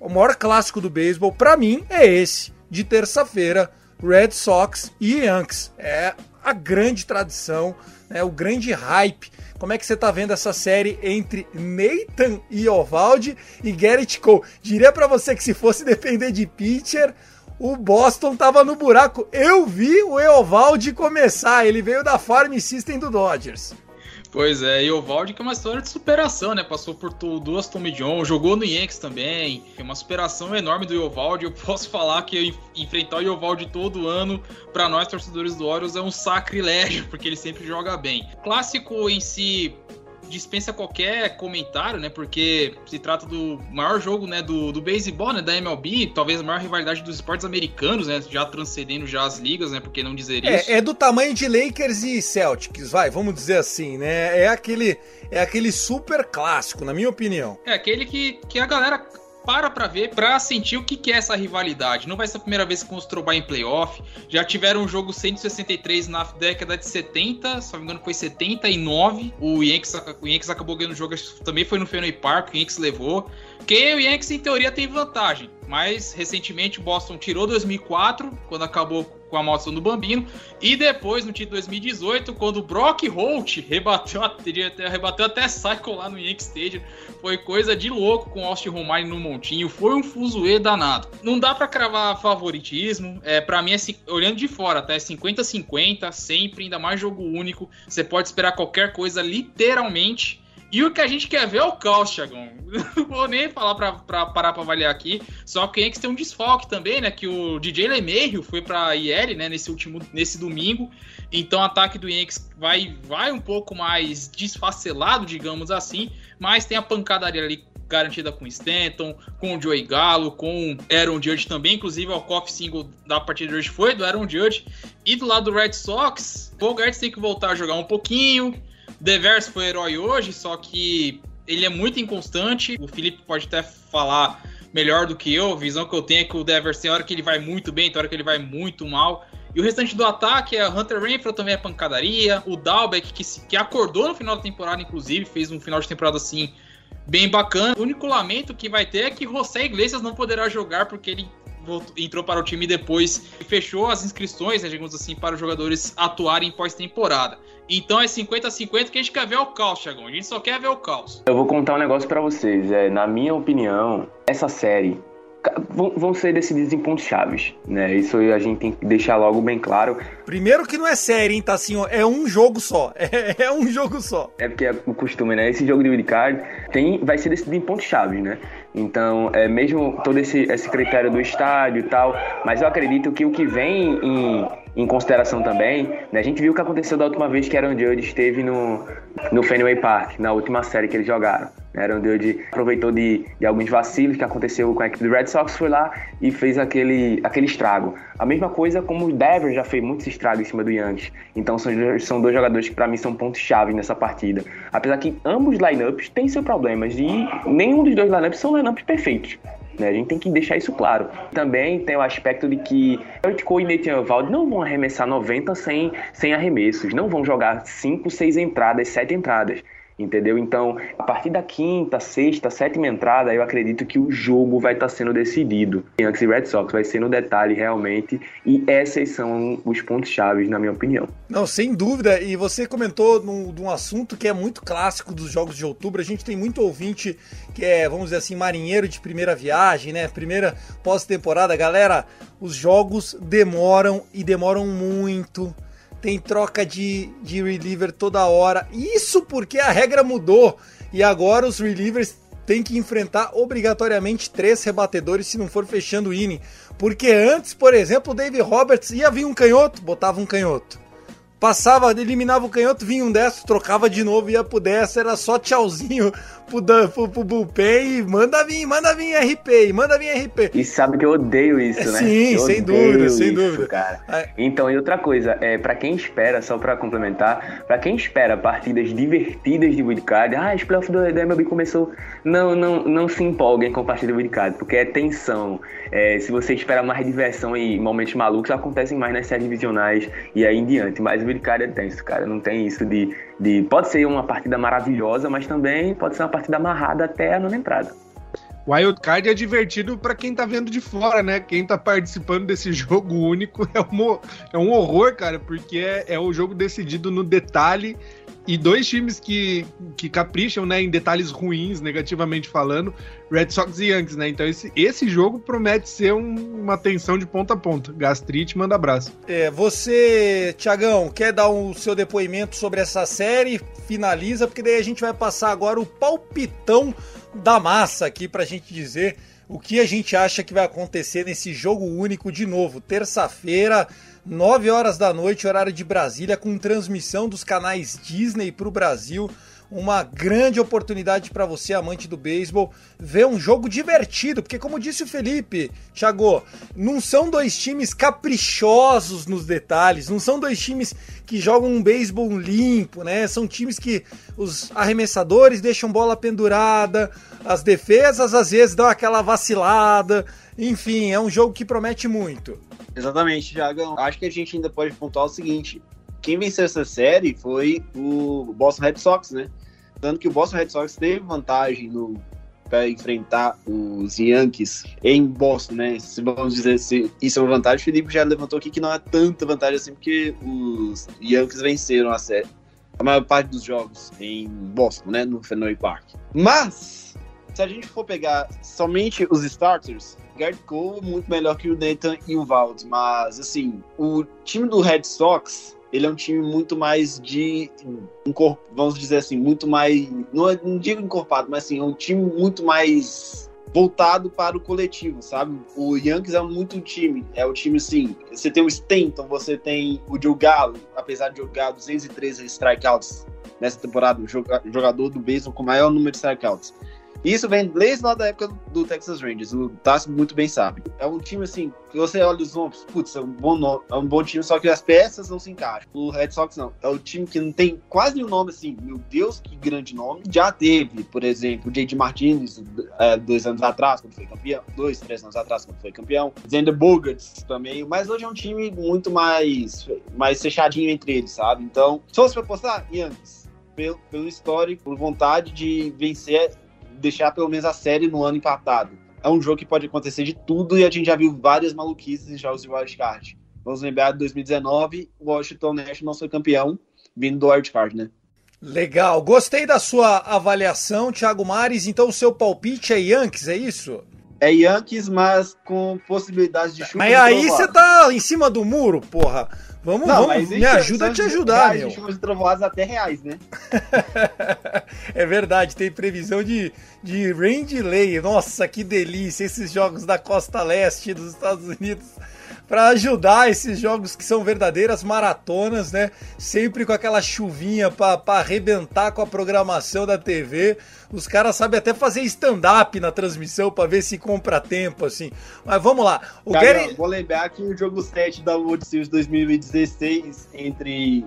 o maior clássico do beisebol para mim é esse de terça-feira, Red Sox e Yankees. É a grande tradição né, o grande hype. Como é que você tá vendo essa série entre Nathan e Ovaldi e Garrett Cole? Diria para você que se fosse [laughs] depender de pitcher, o Boston tava no buraco. Eu vi o Eovaldi começar, ele veio da Farm System do Dodgers. Pois é, e o Valdi que é uma história de superação, né? Passou por duas Tommy John, jogou no Yankees também. É uma superação enorme do Iovaldi. Eu posso [laughs] falar que en- enfrentar o Iovaldi todo ano, pra nós torcedores do Orioles, é um sacrilégio, porque ele sempre joga bem. Clássico em si dispensa qualquer comentário, né? Porque se trata do maior jogo, né, do, do beisebol, né, da MLB, talvez a maior rivalidade dos esportes americanos, né, já transcendendo já as ligas, né, por que não dizer isso? É, é do tamanho de Lakers e Celtics, vai, vamos dizer assim, né? É aquele, é aquele super clássico, na minha opinião. É aquele que, que a galera para pra ver, pra sentir o que, que é essa rivalidade. Não vai ser a primeira vez que vão se trobar em playoff. Já tiveram um jogo 163 na década de 70, se não me engano foi 79. O Yankees, o Yankees acabou ganhando o jogo, também foi no Fenway Park, o Yankees levou. Que o Yankees, em teoria, tem vantagem. Mas, recentemente, o Boston tirou 2004, quando acabou com a maldição do Bambino. E depois, no título de 2018, quando o Brock Holt rebateu, até, rebateu até Cycle lá no Yankee Stadium. Foi coisa de louco com Austin Romine no montinho. Foi um fuzuê danado. Não dá pra cravar favoritismo. É, para mim, é, olhando de fora, tá? É 50-50, sempre, ainda mais jogo único. Você pode esperar qualquer coisa, literalmente. E o que a gente quer ver é o caos, Thiagão. [laughs] Não vou nem falar pra, pra parar pra avaliar aqui. Só que o Yankees tem um desfalque também, né? Que o DJ LeMahieu foi pra IL, né? Nesse último, nesse domingo. Então o ataque do Yankees vai, vai um pouco mais desfacelado, digamos assim. Mas tem a pancadaria ali garantida com Stanton, com o Joey Gallo, com Aaron Judge também. Inclusive, o coffee single da partida de hoje foi do Aaron Judge. E do lado do Red Sox, o Bogarts tem que voltar a jogar um pouquinho. Devers foi herói hoje, só que ele é muito inconstante. O Felipe pode até falar melhor do que eu. A visão que eu tenho é que o Devers tem hora que ele vai muito bem, tem hora que ele vai muito mal. E o restante do ataque é Hunter Renfro também é pancadaria. O Dalbeck, que, se- que acordou no final da temporada, inclusive, fez um final de temporada assim bem bacana. O único lamento que vai ter é que José Iglesias não poderá jogar porque ele entrou para o time depois e fechou as inscrições, né, digamos assim, para os jogadores atuarem pós-temporada. Então é 50-50 que a gente quer ver o caos, Thiagão. A gente só quer ver o caos. Eu vou contar um negócio pra vocês. É, na minha opinião, essa série vão ser decididos em pontos chaves, né? Isso a gente tem que deixar logo bem claro. Primeiro que não é série, hein, tá assim, ó, é um jogo só. [laughs] É, é um jogo só. É porque é o costume, né? Esse jogo de wildcard tem, vai ser decidido em pontos chaves, né? Então, é mesmo todo esse, esse critério do estádio e tal, mas eu acredito que o que vem em, em consideração também, né? A gente viu o que aconteceu da última vez que Aaron Judge esteve no, no Fenway Park, na última série que eles jogaram. né? Aaron Judge aproveitou de, de alguns vacilos que aconteceu com a equipe do Red Sox, foi lá e fez aquele, aquele estrago. A mesma coisa como o Devers já fez muitos estragos em cima do Yankees. Então são, são dois jogadores que para mim são pontos-chave nessa partida. Apesar que ambos lineups têm seus problemas e nenhum dos dois lineups são lineups perfeitos. Né? A gente tem que deixar isso claro. Também tem o aspecto de que Cole e Nathan Eovaldi não vão arremessar 90 sem, sem arremessos, não vão jogar 5, 6 entradas, 7 entradas. Entendeu? Então, a partir da quinta, sexta, sétima entrada, eu acredito que o jogo vai estar sendo decidido. Yankees e Red Sox vai ser no detalhe realmente. E esses são os pontos chaves, na minha opinião. Não, sem dúvida. E você comentou num- de um assunto que é muito clássico dos jogos de outubro. A gente tem muito ouvinte que é, vamos dizer assim, marinheiro de primeira viagem, né? Primeira pós-temporada. Galera, os jogos demoram e demoram muito. Tem troca de, de reliever toda hora. Isso porque a regra mudou. E agora os relievers têm que enfrentar obrigatoriamente três rebatedores se não for fechando o inning. Porque antes, por exemplo, o Dave Roberts ia vir um canhoto, botava um canhoto. Passava, eliminava o canhoto, vinha um destro, trocava de novo, ia pro destro, era só tchauzinho pro, pro, pro bullpen e manda vir, manda vir RP, manda vir RP. E sabe que eu odeio isso, né? Sim, Eu sem dúvida, sem isso, dúvida. Cara. É. Então, e outra coisa, é, para quem espera, só pra complementar, pra quem espera partidas divertidas de wildcard, ah, esse playoff do, MLB começou, não, não, não se empolguem com partida de wildcard, porque é tensão. É, se você espera mais diversão e momentos malucos, acontecem mais nas séries divisionais e aí em diante. Mas o wildcard é tenso, cara. Não tem isso de, de. Pode ser uma partida maravilhosa, mas também pode ser uma partida amarrada até a nona entrada. Wild Card é divertido para quem tá vendo de fora, né? Quem tá participando desse [laughs] jogo único é um, é um horror, cara, porque é, é o jogo decidido no detalhe e dois times que, que capricham né, em detalhes ruins, negativamente falando, Red Sox e Yankees, né? Então esse, esse jogo promete ser um, uma tensão de ponta a ponta. Gastrite, manda abraço. É, você, Tiagão, quer dar o seu depoimento sobre essa série? Finaliza, porque daí a gente vai passar agora o palpitão da massa aqui pra gente dizer o que a gente acha que vai acontecer nesse jogo único de novo. Terça-feira, 9 horas da noite, horário de Brasília, com transmissão dos canais Disney para o Brasil. Uma grande oportunidade para você, amante do beisebol, ver um jogo divertido, porque, como disse o Felipe, Thiago, não são dois times caprichosos nos detalhes, não são dois times que jogam um beisebol limpo, né? São times que os arremessadores deixam bola pendurada, as defesas às vezes dão aquela vacilada. Enfim, é um jogo que promete muito. Exatamente, Thiagão. Acho que a gente ainda pode pontuar o seguinte: quem venceu essa série foi o Boston Red Sox, né? Tanto que o Boston Red Sox teve vantagem no para enfrentar os Yankees em Boston, né? Se vamos dizer se isso é uma vantagem, o Felipe já levantou aqui que não é tanta vantagem assim, porque os Yankees venceram a série, a maior parte dos jogos em Boston, né? No Fenway Park. Mas, se a gente for pegar somente os starters, Gerd Cole muito melhor que o Nathan e o Vald, mas assim, o time do Red Sox ele é um time muito mais de vamos dizer assim, muito mais não, é, não digo encorpado, mas assim, é um time muito mais voltado para o coletivo, sabe? O Yankees é muito um time, é o time assim, você tem o Stanton, você tem o Joe Gallo, apesar de jogar 213 strikeouts nessa temporada, o jogador do beisebol com maior número de strikeouts. Isso vem desde lá da época do Texas Rangers, o Tassi muito bem sabe. É um time assim, que você olha os nomes, putz, é um bom nome, é um bom time, só que as peças não se encaixam. O Red Sox não, é o time que não tem quase nenhum nome assim, meu Deus, que grande nome. Já teve, por exemplo, o J.D. Martinez, é, dois anos atrás, quando foi campeão, dois, três anos atrás, quando foi campeão. Zander Bogarts também, mas hoje é um time muito mais, mais fechadinho entre eles, sabe? Então, se fosse pra postar, Yankees, pelo, pelo histórico, por vontade de vencer deixar pelo menos a série no ano empatado. É um jogo que pode acontecer de tudo e a gente já viu várias maluquices em jogos de wildcard. Vamos lembrar de 2019, o Washington Nationals foi campeão vindo do wildcard, né? Legal, gostei da sua avaliação, Thiago Mares. Então o seu palpite é Yankees, é isso? É Yankees, mas com possibilidade de chuva. Mas aí você tá em cima do muro, porra. Vamos, não, vamos, me ajuda a te ajudar, reais, meu. Chuvas trovoadas até reais, né? [laughs] é verdade, tem previsão de, de rain delay. Nossa, que delícia esses jogos da costa leste dos Estados Unidos para ajudar esses jogos que são verdadeiras maratonas, né? Sempre com aquela chuvinha para arrebentar com a programação da TV. Os caras sabem até fazer stand-up na transmissão para ver se compra tempo, assim. Mas vamos lá. O Cara, Gary... Vou lembrar que o jogo 7 da World Series 2016 entre,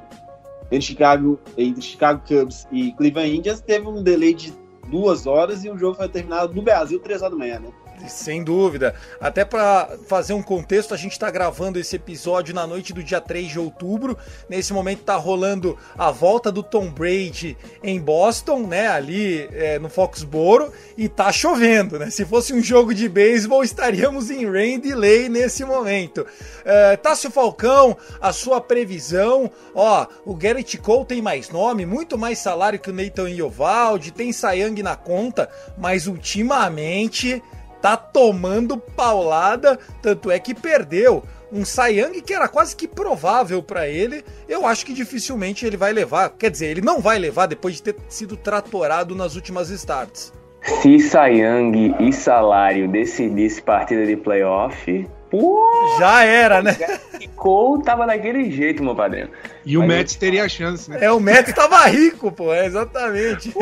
entre, Chicago, entre Chicago Cubs e Cleveland Indians teve um delay de duas horas e o jogo foi terminado no Brasil três horas da manhã, né? Sem dúvida. Até para fazer um contexto, a gente está gravando esse episódio na noite do dia 3 de outubro. Nesse momento está rolando a volta do Tom Brady em Boston, né? Ali é, no Foxboro, e tá chovendo, né? Se fosse um jogo de beisebol, estaríamos em rain delay nesse momento. É, Tássio Falcão, a sua previsão. Ó, o Garrett Cole tem mais nome, muito mais salário que o Nathan Iovaldi, tem Sayang na conta, mas ultimamente tá tomando paulada, tanto é que perdeu um Sayang que era quase que provável para ele. Eu acho que dificilmente ele vai levar, quer dizer, ele não vai levar depois de ter sido tratorado nas últimas starts. Se Sayang e salário decidisse partida de playoff, Pô, Já era, né? Ficou, tava daquele jeito, meu padrinho. E Mas o Mets eu... teria a chance, né? É, o Mets tava rico, pô, é exatamente. Pô,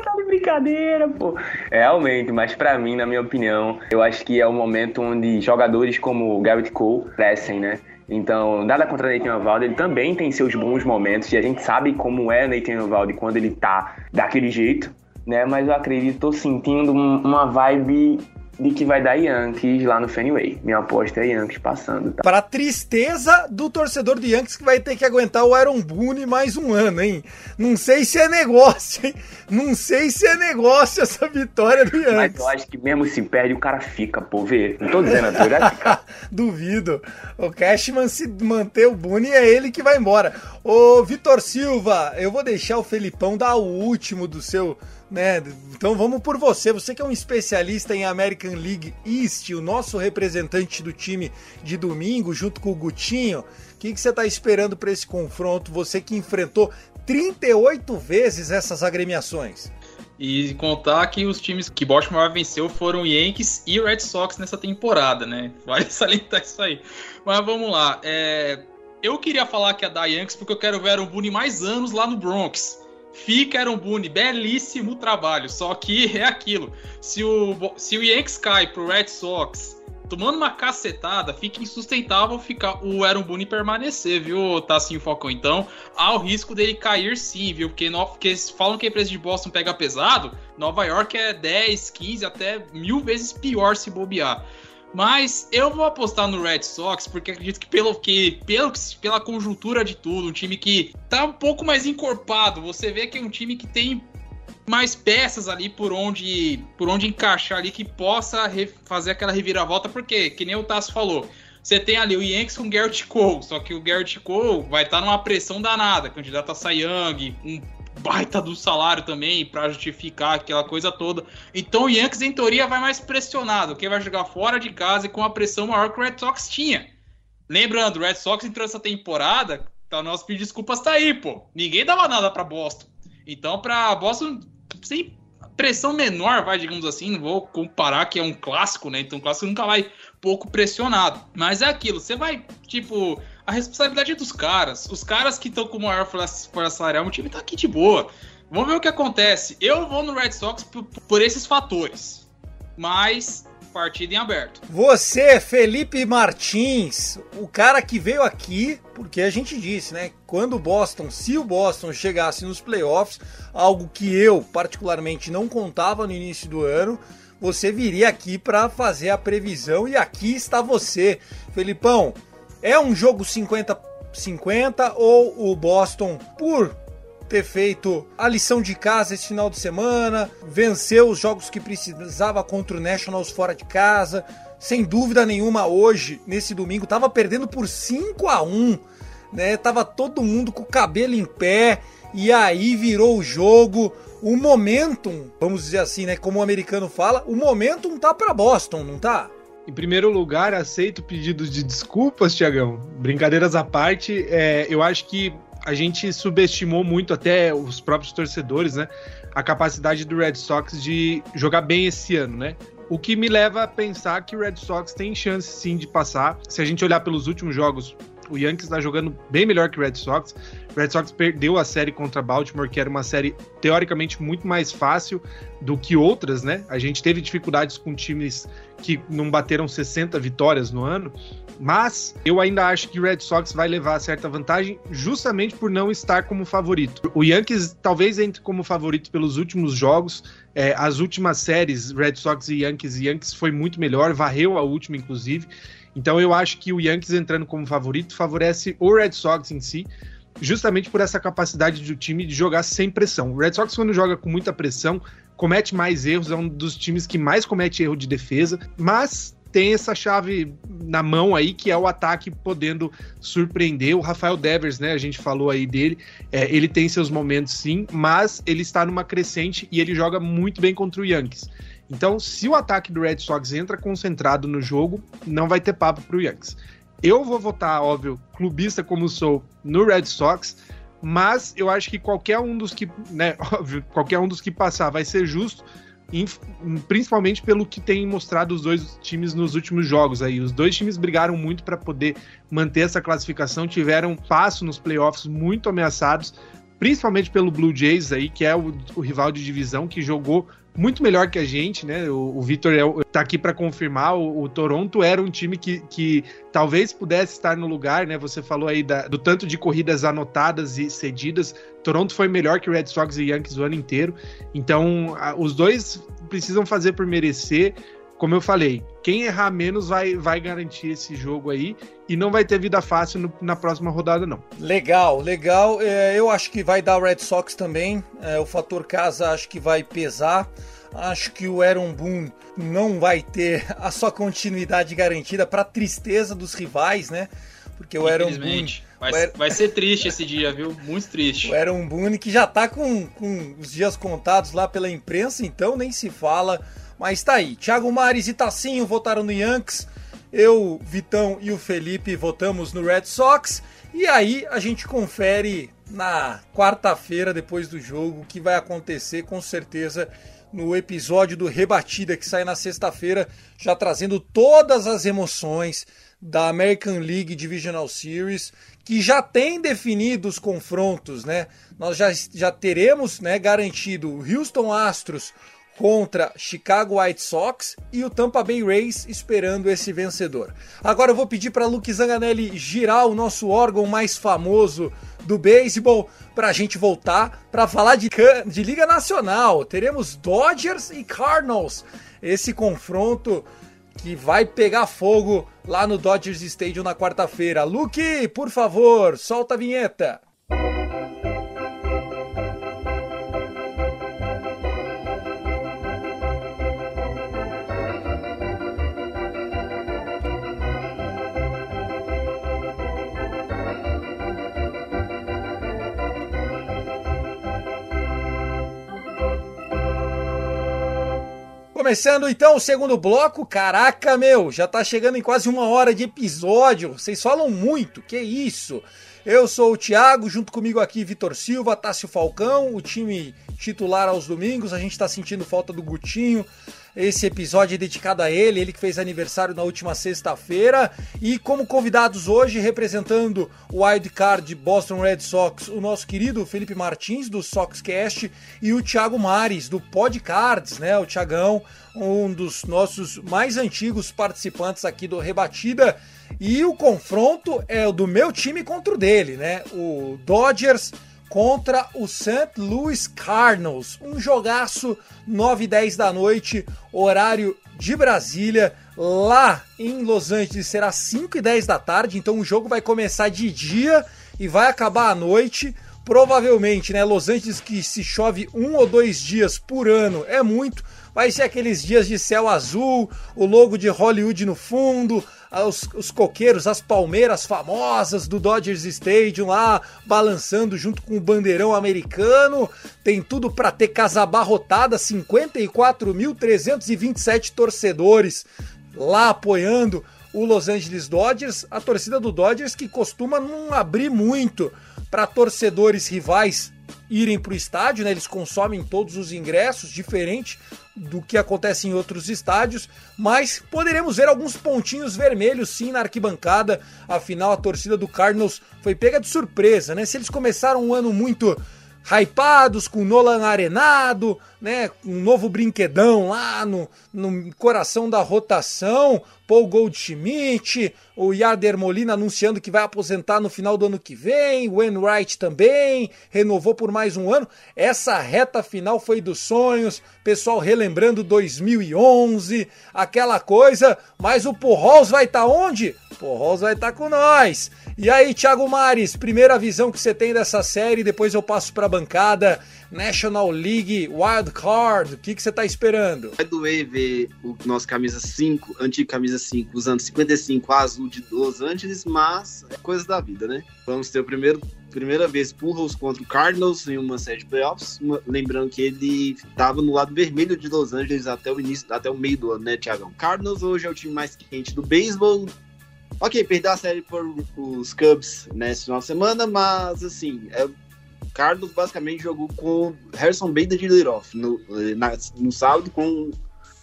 tá de brincadeira, pô. Realmente, mas para mim, na minha opinião, eu acho que é o momento onde jogadores como o Garrett Cole crescem, né? Então, nada contra o Nathan Eovaldi, ele também tem seus bons momentos, e a gente sabe como é Nathan Eovaldi quando ele tá daquele jeito, né? Mas eu acredito, tô sentindo uma vibe de que vai dar Yankees lá no Fenway. Minha aposta é Yankees passando, tá? Para tristeza do torcedor do Yankees que vai ter que aguentar o Aaron Boone mais um ano, hein? Não sei se é negócio, hein? Não sei se é negócio essa vitória do Yankees. Mas eu acho que mesmo se perde, o cara fica, pô, vê. Não tô dizendo, eu já fica. [laughs] Duvido. O Cashman se manter o Boone é ele que vai embora. Ô, Vitor Silva, eu vou deixar o Felipão dar o último do seu né? Então vamos por você. Você que é um especialista em American League East, o nosso representante do time de domingo, junto com o Gutinho. O que, que você está esperando para esse confronto? Você que enfrentou 38 vezes essas agremiações. E contar que os times que Baltimore venceu foram Yankees e Red Sox nessa temporada, né? Vale [laughs] salientar isso aí. Mas vamos lá. É... Eu queria falar que é da Yankees porque eu quero ver Aaron Boone mais anos lá no Bronx. Fica Aaron Boone, belíssimo trabalho. Só que [laughs] é aquilo. Se o, se o Yankees cai pro Red Sox tomando uma cacetada, fica insustentável ficar o Aaron Boone permanecer, viu, Tassinho Falcão? Então, há o risco dele cair sim, viu? Porque, no, porque falam que a empresa de Boston pega pesado, Nova York é 10, 15, até mil vezes pior se bobear. Mas eu vou apostar no Red Sox, porque acredito que pelo que pelo, pela conjuntura de tudo, um time que tá um pouco mais encorpado. Você vê que é um time que tem mais peças ali por onde por onde encaixar ali que possa fazer aquela reviravolta, porque que nem o Tasso falou, você tem ali o Yankees com o Garrett Cole, só que o Garrett Cole vai estar tá numa pressão danada, candidato a Cy Young, um baita do salário também para justificar aquela coisa toda. Então o Yankees, em teoria, vai mais pressionado. Quem vai jogar fora de casa e com a pressão maior que o Red Sox tinha. Lembrando, o Red Sox entrou essa temporada, tá, nosso pedido de desculpas tá aí, pô. Ninguém dava nada para Boston. Então, para Boston, sem pressão menor, vai, digamos assim, não vou comparar que é um clássico, né? Então o clássico nunca vai pouco pressionado. Mas é aquilo, você vai, tipo, a responsabilidade é dos caras. Os caras que estão com o maior folha salarial, o time tá aqui de boa. Vamos ver o que acontece. Eu vou no Red Sox por, por esses fatores. Mas partida em aberto. Você, Felipe Martins, o cara que veio aqui, porque a gente disse, né? Quando o Boston, se o Boston chegasse nos playoffs, algo que eu particularmente não contava no início do ano, você viria aqui para fazer a previsão e aqui está você, Felipão. É um jogo 50-50 ou o Boston, por ter feito a lição de casa esse final de semana, venceu os jogos que precisava contra o Nationals fora de casa, sem dúvida nenhuma hoje, nesse domingo, tava perdendo por 5 a 1 né? Tava todo mundo com o cabelo em pé e aí virou o jogo. O momentum, vamos dizer assim, né, como o americano fala, o momentum tá para Boston, não tá? Em primeiro lugar, aceito pedidos de desculpas, Tiagão. Brincadeiras à parte, é, eu acho que a gente subestimou muito, até os próprios torcedores, né? A capacidade do Red Sox de jogar bem esse ano, né? O que me leva a pensar que o Red Sox tem chance sim de passar. Se a gente olhar pelos últimos jogos, o Yankees está jogando bem melhor que o Red Sox. O Red Sox perdeu a série contra Baltimore, que era uma série teoricamente muito mais fácil do que outras, né? A gente teve dificuldades com times que não bateram 60 vitórias no ano, mas eu ainda acho que o Red Sox vai levar certa vantagem justamente por não estar como favorito. O Yankees talvez entre como favorito pelos últimos jogos. É, as últimas séries, Red Sox e Yankees, Yankees foi muito melhor, varreu a última, inclusive. Então eu acho que o Yankees entrando como favorito favorece o Red Sox em si, justamente por essa capacidade do time de jogar sem pressão. O Red Sox, quando joga com muita pressão, comete mais erros, é um dos times que mais comete erro de defesa, mas tem essa chave na mão aí, que é o ataque podendo surpreender. O Rafael Devers, né? A gente falou aí dele. É, ele tem seus momentos sim, mas ele está numa crescente e ele joga muito bem contra o Yankees. Então, se o ataque do Red Sox entra concentrado no jogo, não vai ter papo para o Yankees. Eu vou votar, óbvio, clubista como sou, no Red Sox, mas eu acho que qualquer um dos que, né, [laughs] óbvio, qualquer um dos que passar vai ser justo, principalmente pelo que tem mostrado os dois times nos últimos jogos aí. Os dois times brigaram muito para poder manter essa classificação, tiveram passo nos playoffs muito ameaçados, principalmente pelo Blue Jays aí, que é o, o rival de divisão que jogou muito melhor que a gente, né? O, o Vitor é, tá aqui para confirmar. O, o, Toronto era um time que, que talvez pudesse estar no lugar, né? Você falou aí da, do tanto de corridas anotadas e cedidas. Toronto foi melhor que Red Sox e Yankees o ano inteiro. Então, a, os dois precisam fazer por merecer. Como eu falei, quem errar menos vai, vai garantir esse jogo aí e não vai ter vida fácil no, na próxima rodada, não. Legal, legal. É, eu acho que vai dar o Red Sox também. É, o fator casa acho que vai pesar. Acho que o Aaron Boone não vai ter [laughs] a sua continuidade garantida para tristeza dos rivais, né? Porque o Aaron Boone. Infelizmente. Vai, Aaron- vai ser triste esse dia, viu? Muito triste. O Aaron Boone que já tá com, com os dias contados lá pela imprensa, então nem se fala. Mas tá aí. Thiago Mares e Tacinho votaram no Yankees. Eu, Vitão e o Felipe votamos no Red Sox. E aí a gente confere na quarta-feira, depois do jogo, o que vai acontecer com certeza no episódio do Rebatida que sai na sexta-feira, já trazendo todas as emoções da American League Divisional Series, que já tem definido os confrontos, né? Nós já, já teremos né, garantido o Houston Astros contra Chicago White Sox e o Tampa Bay Rays esperando esse vencedor. Agora eu vou pedir para Luke Zanganelli girar o nosso órgão mais famoso do beisebol para a gente voltar para falar de, de Liga Nacional. Teremos Dodgers e Cardinals. Esse confronto que vai pegar fogo lá no Dodgers Stadium na quarta-feira. Luke, por favor, solta a vinheta. Começando então o segundo bloco. Caraca, meu, já tá chegando em quase uma hora de episódio. Vocês falam muito, que isso? Eu sou o Thiago, junto comigo aqui Vitor Silva, Tássio Falcão, o time titular aos domingos. A gente tá sentindo falta do Gutinho. Esse episódio é dedicado a ele, ele que fez aniversário na última sexta-feira. E como convidados hoje, representando o Wildcard Boston Red Sox, o nosso querido Felipe Martins, do Soxcast, e o Thiago Mares, do Podcards, né? O Thiagão, um dos nossos mais antigos participantes aqui do Rebatida. E o confronto é o do meu time contra o dele, né? O Dodgers contra o St. Louis Cardinals. Um jogaço 9 e 10 da noite, horário de Brasília. Lá em Los Angeles será 5 e 10 da tarde, então o jogo vai começar de dia e vai acabar à noite. Provavelmente, né? Los Angeles que se chove um ou dois dias por ano é muito. Vai ser aqueles dias de céu azul, o logo de Hollywood no fundo, os, os coqueiros, as palmeiras famosas do Dodgers Stadium lá, balançando junto com o bandeirão americano. Tem tudo para ter casa abarrotada, 54.327 torcedores lá apoiando o Los Angeles Dodgers. A torcida do Dodgers que costuma não abrir muito para torcedores rivais irem para o estádio, né? Eles consomem todos os ingressos, diferente do que acontece em outros estádios, mas poderemos ver alguns pontinhos vermelhos sim na arquibancada. Afinal, a torcida do Cardinals foi pega de surpresa, né? Se eles começaram um ano muito hypados, com Nolan arenado, né, um novo brinquedão lá no, no coração da rotação, Paul Goldschmidt, o Yarder Molina anunciando que vai aposentar no final do ano que vem, o Wainwright também, renovou por mais um ano. Essa reta final foi dos sonhos, pessoal relembrando 2011, aquela coisa, mas o Pujols vai estar onde? Pujols vai estar com nós. E aí, Thiago Mares, primeira visão que você tem dessa série, depois eu passo para a bancada. National League Wild Card, o que, que você tá esperando? Vai doer ver o nosso camisa 5, antigo camisa 5, usando 55 azul de Los Angeles, mas é coisa da vida, né? Vamos ter o primeiro, primeira vez Pujols contra o Cardinals em uma série de playoffs. Uma- lembrando que ele estava no lado vermelho de Los Angeles até o início, até o meio do ano, né, Thiagão? Cardinals hoje é o time mais quente do beisebol. Ok, perdeu a série por os Cubs nesse final de semana, mas assim, é, Carlos basicamente jogou com Harrison Bader de leadoff no, no sábado com,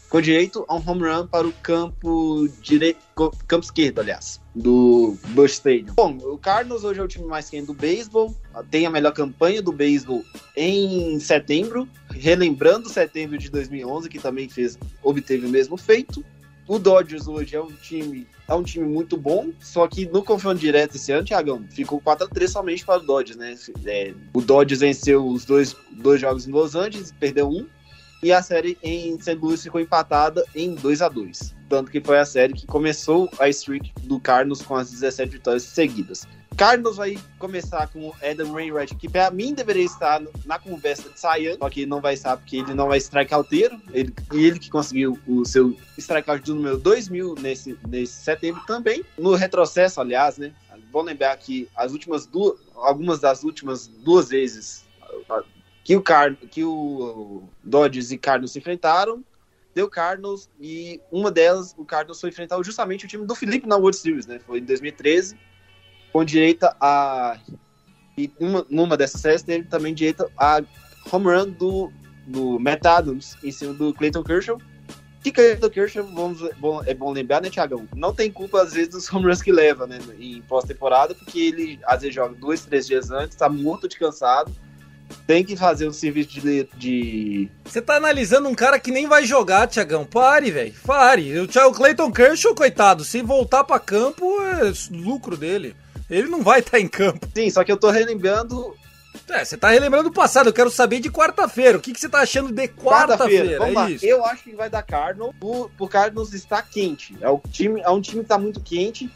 com direito a um home run para o campo direito, campo esquerdo, aliás, do Bush Stadium. Bom, o Cardinals hoje é o time mais quente do beisebol, tem a melhor campanha do beisebol em setembro, relembrando setembro de 2011, que também fez obteve o mesmo feito. O Dodgers hoje é um time é um time muito bom, só que no confronto direto esse ano, Thiagão, ficou 4x3 somente para o Dodgers, né? É, o Dodgers venceu os dois, dois jogos em Los Angeles, perdeu um, e a série em St. Louis ficou empatada em 2 a 2 Tanto que foi a série que começou a streak do Cardinals com as 17 vitórias seguidas. Cardinals vai começar com o Adam Wainwright, que pra mim deveria estar na conversa de Saiyan, só que não vai estar porque ele não vai strikeouteiro. Ele, ele que conseguiu o seu strikeout do número 2000 nesse, nesse setembro também. No retrocesso, aliás, né? Vou lembrar que as últimas duas, algumas das últimas duas vezes que o, Car que o Dodgers e Cardinals se enfrentaram, deu Cardinals e uma delas, o Cardinals foi enfrentar justamente o time do Felipe na World Series, né? Foi em 2013 com direita a. E uma, numa dessas séries teve também direita a home run do, do Matt Adams em cima do Clayton Kershaw. Que Clayton Kershaw, vamos, bom, é bom lembrar, né, Thiagão? Não tem culpa, às vezes, dos home runs que leva, né, em pós-temporada, porque ele, às vezes, joga dois, três dias antes, tá morto de cansado, tem que fazer um serviço de. de... Você tá analisando um cara que nem vai jogar, Tiagão. Pare, velho. Pare. O Thiago Clayton Kershaw, coitado, se voltar para campo, é lucro dele. Ele não vai estar tá em campo. Sim, só que eu tô relembrando. É, você tá relembrando o passado, eu quero saber de quarta-feira. O que, que você tá achando de quarta-feira? Quarta é. Eu acho que vai dar Cardinals. O, o Cardinals está quente. É, o time, é um time que tá muito quente.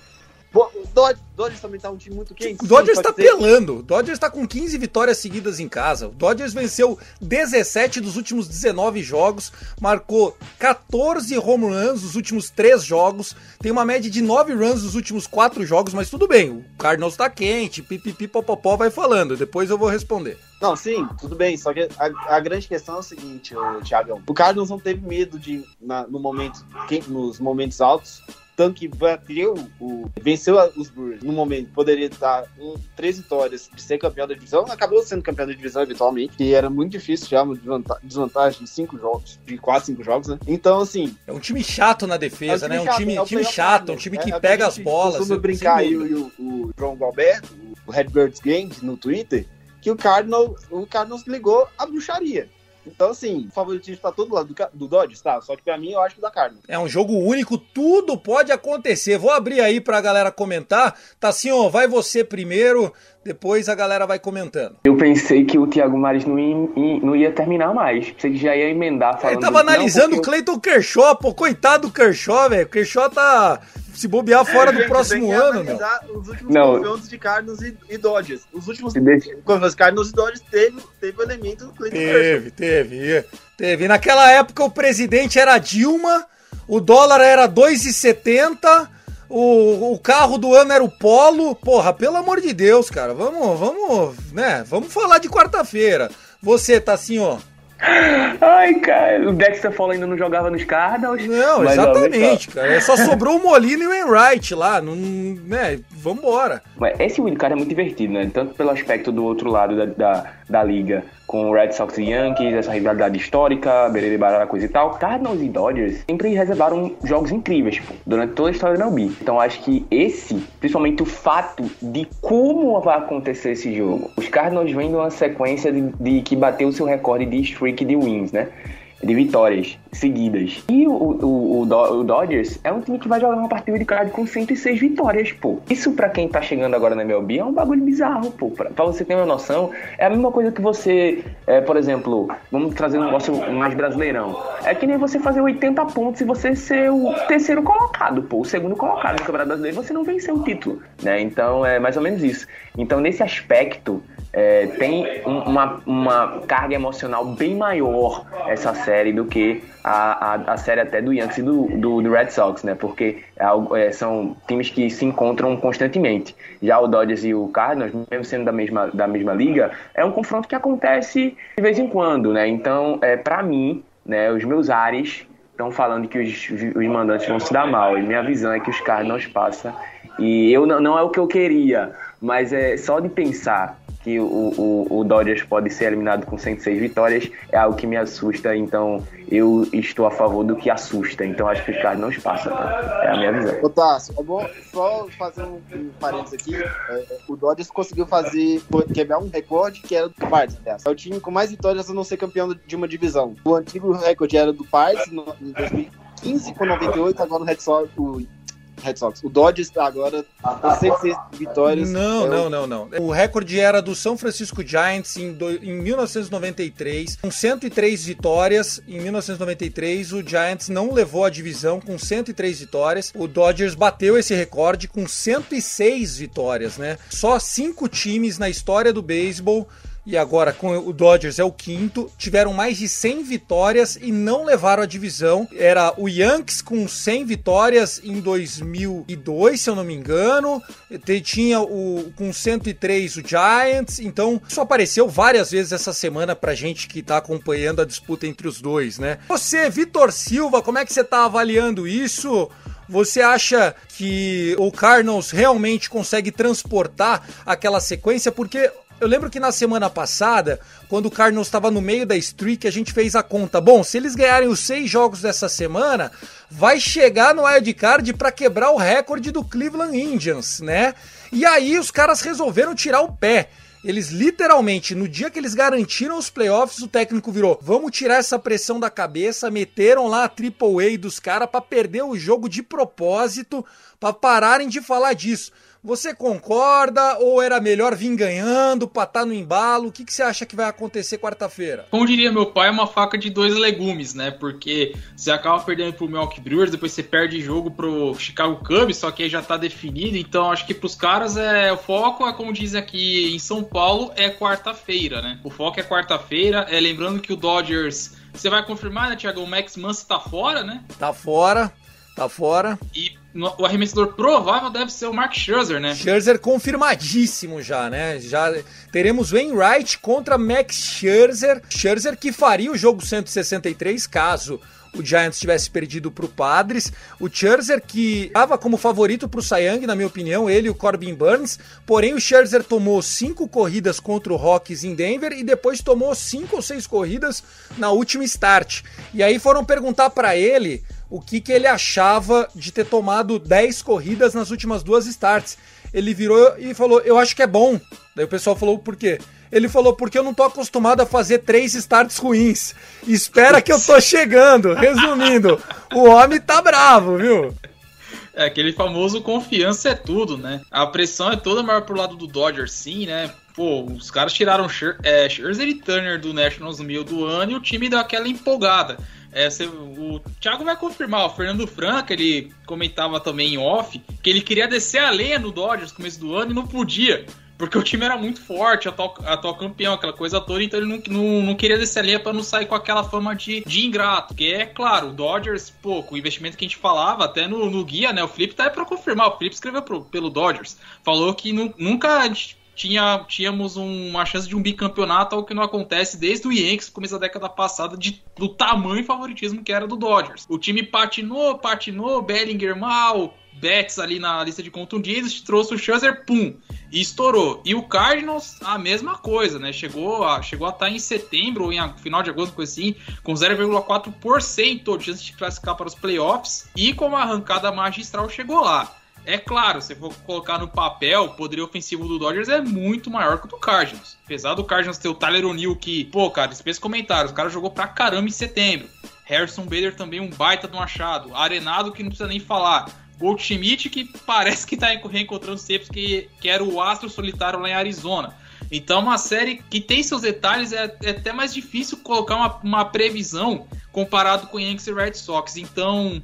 O Dodgers, também tá um time muito quente. O Dodgers tá pelando. O Dodgers tá com 15 vitórias seguidas em casa. O Dodgers venceu 17 dos últimos 19 jogos, marcou 14 home runs nos últimos 3 jogos, tem uma média de 9 runs nos últimos 4 jogos, mas tudo bem. O Cardinals tá quente, pipipi popopó vai falando. Depois eu vou responder. Não, sim, tudo bem. Só que a, a grande questão é o seguinte, Thiagão. O Cardinals não teve medo de, na, no momento, nos momentos altos, tanto que bateu o. venceu os Brewers no momento, poderia estar com três vitórias de ser campeão da divisão, acabou sendo campeão da divisão eventualmente, que era muito difícil já, uma desvantagem de cinco jogos, de quase cinco jogos, né? Então, assim. É um time chato na defesa, é um né? Chato, um time, é um time chato, um time que é, pega as bolas. Costuma brincar aí o, o João Galberto, o Redbirds Games no Twitter, que o Cardinal, o Cardinals ligou a bruxaria. Então, assim, o favoritismo tá todo lado do, do Dodgers, tá? Só que pra mim eu acho que da Cardinals. É um jogo único, tudo pode acontecer. Vou abrir aí pra galera comentar. Tá assim, ó, vai você primeiro, depois a galera vai comentando. Eu pensei que o Thiago Mares não ia, não ia terminar mais. Pensei que já ia emendar falando. Ele tava analisando o Cleiton Kershaw, pô, coitado do Kershaw, velho. O Kershaw tá se bobear fora é, do gente, próximo ano, meu. Os últimos não. confrontos de Cardinals e, e, Dodgers. Os últimos confrontos Cardinals e Dodgers teve, teve o elemento do Clayton Teve, teve. Teve. Naquela época o presidente era Dilma, o dólar era 2,70, o, o carro do ano era o Polo. Porra, pelo amor de Deus, cara. Vamos, vamos, né? Vamos falar de quarta-feira. Você tá assim, ó. Ai, cara, o Dexter Fall ainda não jogava nos Cardinals. Não, exatamente, cara. Só sobrou o Molina e o Enright lá. Não, né? Vambora. Esse wildcard é muito divertido, né? Tanto pelo aspecto do outro lado da, da, da liga, com o Red Sox e Yankees, essa rivalidade histórica, Berere Barara, coisa e tal. Cardinals e Dodgers sempre reservaram jogos incríveis, pô, durante toda a história da MLB. Então acho que esse, principalmente o fato de como vai acontecer esse jogo. Os Cardinals vêm de uma sequência de, de que bateu seu recorde de streak de wins, né? De vitórias seguidas. E o, o, o, o, Dodgers é um time que vai jogar uma partida de card com 106 vitórias, pô. Isso para quem tá chegando agora na MLB é um bagulho bizarro, pô. Pra, pra você ter uma noção, é a mesma coisa que você, é, por exemplo, vamos trazer um negócio mais brasileirão. É que nem você fazer 80 pontos e você ser o terceiro colocado, pô. O segundo colocado no Campeonato Brasileiro, você não venceu o título, né? Então é mais ou menos isso. Então nesse aspecto, é, tem um, uma, uma carga emocional bem maior essa série do que a, a, a série até do Yankees e do, do, do Red Sox, né? Porque é, é, são times que se encontram constantemente. Já o Dodgers e o Cardinals, mesmo sendo da mesma, da mesma liga, é um confronto que acontece de vez em quando, né? Então, é, para mim, né, os meus ares estão falando que os, os mandantes vão se dar mal. E minha visão é que os Cardinals passam. E eu não, não é o que eu queria, mas é só de pensar que o, o, o, Dodgers pode ser eliminado com 106 vitórias é algo que me assusta, então eu estou a favor do que assusta, então acho que os caras não tá? É a minha visão. Ô é bom só fazer um, um parênteses aqui, é, o Dodgers conseguiu fazer, quebrar um recorde que era do Pirates, É o time com mais vitórias a não ser campeão de uma divisão. O antigo recorde era do Pirates em 2015 com 98, agora o Red Sox, o Red Sox. O Dodgers tá agora com 106 vitórias. Não, É o- não, não, não. O recorde era do São Francisco Giants em, do- em 1993, com 103 vitórias. Em 1993, o Giants não levou a divisão com 103 vitórias. O Dodgers bateu esse recorde com 106 vitórias, né? Só cinco times na história do beisebol e agora com o Dodgers é o quinto, tiveram mais de 100 vitórias e não levaram a divisão. Era o Yankees com 100 vitórias em 2002, se eu não me engano. Tinha o com 103 o Giants, então isso apareceu várias vezes essa semana pra gente que tá acompanhando a disputa entre os dois, né? Você, Vitor Silva, como é que você tá avaliando isso? Você acha que o Cardinals realmente consegue transportar aquela sequência? Porque eu lembro que na semana passada, quando o Cardinals estava no meio da streak, a gente fez a conta. Bom, se eles ganharem os seis jogos dessa semana, vai chegar no wild card para quebrar o recorde do Cleveland Indians, né? E aí os caras resolveram tirar o pé. Eles literalmente, no dia que eles garantiram os playoffs, o técnico virou: vamos tirar essa pressão da cabeça, meteram lá a Triple A dos caras para perder o jogo de propósito, para pararem de falar disso. Você concorda ou era melhor vir ganhando, pra estar no embalo? O que, que você acha que vai acontecer quarta-feira? Como diria meu pai, é uma faca de dois legumes, né? Porque você acaba perdendo pro Milwaukee Brewers, depois você perde jogo pro Chicago Cubs, só que aí já tá definido. Então acho que pros caras é o foco é como diz aqui em São Paulo, é quarta-feira, né? O foco é quarta-feira. É lembrando que o Dodgers, você vai confirmar, né, Thiago? O Max Muncy tá fora, né? Tá fora, tá fora. E o arremessador provável deve ser o Mark Scherzer, né? Scherzer confirmadíssimo já, né? Já teremos Wainwright contra Max Scherzer. Scherzer que faria o jogo 163 caso o Giants tivesse perdido para o Padres. O Scherzer que estava como favorito para o Sayang, na minha opinião, ele e o Corbin Burns. Porém, o Scherzer tomou cinco corridas contra o Rockies em Denver e depois tomou cinco ou seis corridas na última start. E aí foram perguntar para ele o que, que ele achava de ter tomado 10 corridas nas últimas duas starts. Ele virou e falou: Eu acho que é bom. Daí o pessoal falou: Por quê? Ele falou: Porque eu não tô acostumado a fazer três starts ruins. Espera que eu tô chegando. Resumindo, o homem tá bravo, viu? É aquele famoso confiança é tudo, né? A pressão é toda maior pro lado do Dodgers, sim, né? Pô, os caras tiraram Scher é, Scherzer e Turner do Nationals no meio do ano e o time deu aquela empolgada. É, cê- o Thiago vai confirmar, o Fernando Franca, ele comentava também em off, que ele queria descer a lenha no Dodgers no começo do ano e não podia. Porque o time era muito forte, atual, atual campeão, aquela coisa toda, então ele não, não, não queria descer a linha pra não sair com aquela fama de, de ingrato. Que é claro, o Dodgers, pô, o investimento que a gente falava, até no, no guia, né? O Felipe tá aí pra confirmar. O Felipe escreveu pro- pelo Dodgers. Falou que nu- nunca tinha, tínhamos um- uma chance de um bicampeonato, algo que não acontece desde o Yankees, começo da década passada, de, do tamanho e favoritismo que era do Dodgers. O time patinou, patinou, Bellinger mal, Betts ali na lista de contundidos, trouxe o Scherzer, pum, e estourou. E o Cardinals, a mesma coisa, né? Chegou a chegou a estar em setembro ou em final de agosto, coisa assim, com 0,4% de chance de classificar para os playoffs e com uma arrancada magistral chegou lá. É claro, se for colocar no papel, o poderio ofensivo do Dodgers é muito maior que o do Cardinals. Apesar do Cardinals ter o Tyler O'Neill que, pô, cara, dispensa comentários, o cara jogou pra caramba em setembro. Harrison Bader também um baita do Machado. Arenado que não precisa nem falar. Goldschmidt que [laughs] parece que tá reencontrando sempre que, que era o astro solitário lá em Arizona. Então, uma série que tem seus detalhes, é, é até mais difícil colocar uma, uma previsão comparado com Yankees e Red Sox. Então,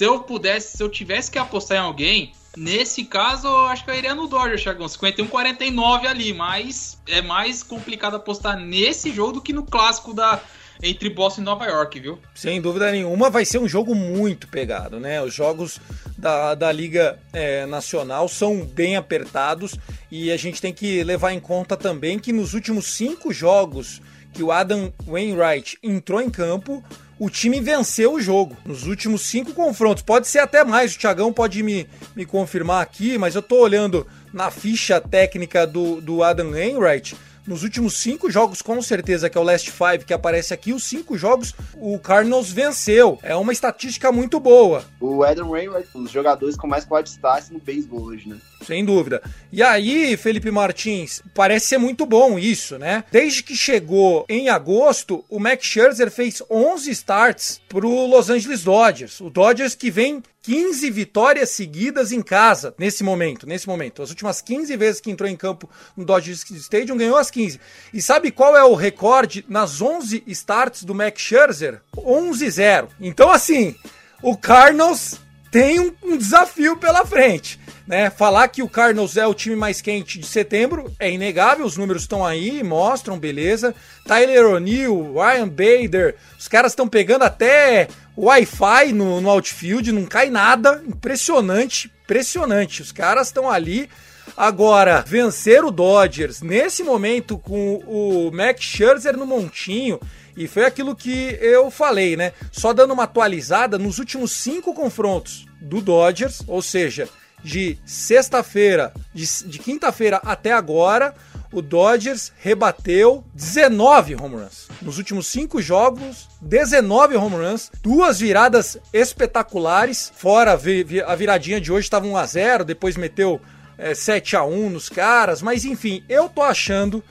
se eu pudesse, se eu tivesse que apostar em alguém, nesse caso, eu acho que eu iria no Dodgers, Thiagão. 51-49 ali, mas é mais complicado apostar nesse jogo do que no clássico da entre Boston e Nova York, viu? Sem dúvida nenhuma, vai ser um jogo muito pegado, né? Os jogos da, da Liga é, Nacional são bem apertados e a gente tem que levar em conta também que nos últimos cinco jogos que o Adam Wainwright entrou em campo, o time venceu o jogo. Nos últimos cinco confrontos, pode ser até mais, o Thiagão pode me, me confirmar aqui, mas eu tô olhando na ficha técnica do, do Adam Wainwright. Nos últimos cinco jogos, com certeza, que é o Last Five que aparece aqui, os cinco jogos o Cardinals venceu. É uma estatística muito boa. O Adam Wainwright, um dos jogadores com mais quality stats no beisebol hoje, né? Sem dúvida. E aí, Felipe Martins, parece ser muito bom isso, né? Desde que chegou em agosto, o Max Scherzer fez 11 starts pro Los Angeles Dodgers. O Dodgers que vem 15 vitórias seguidas em casa nesse momento, nesse momento. As últimas 15 vezes que entrou em campo no Dodger Stadium ganhou as 15. E sabe qual é o recorde nas 11 starts do Max Scherzer? 11-0. Então assim, o Cardinals tem um, um desafio pela frente. Né? Falar que o Cardinals é o time mais quente de setembro é inegável, os números estão aí, mostram, beleza. Tyler O'Neill, Ryan Bader, os caras estão pegando até Wi-Fi no, no outfield, não cai nada. Impressionante, impressionante. Os caras estão ali. Agora, vencer o Dodgers nesse momento com o Max Scherzer no montinho, e foi aquilo que eu falei, né? Só dando uma atualizada, nos últimos cinco confrontos do Dodgers, ou seja, de sexta-feira, de, de quinta-feira até agora, o Dodgers rebateu 19 home runs. Nos últimos cinco jogos, 19 home runs, duas viradas espetaculares, fora a viradinha de hoje estava 1 a 0 depois meteu é, 7 a 1 nos caras, mas enfim, eu tô achando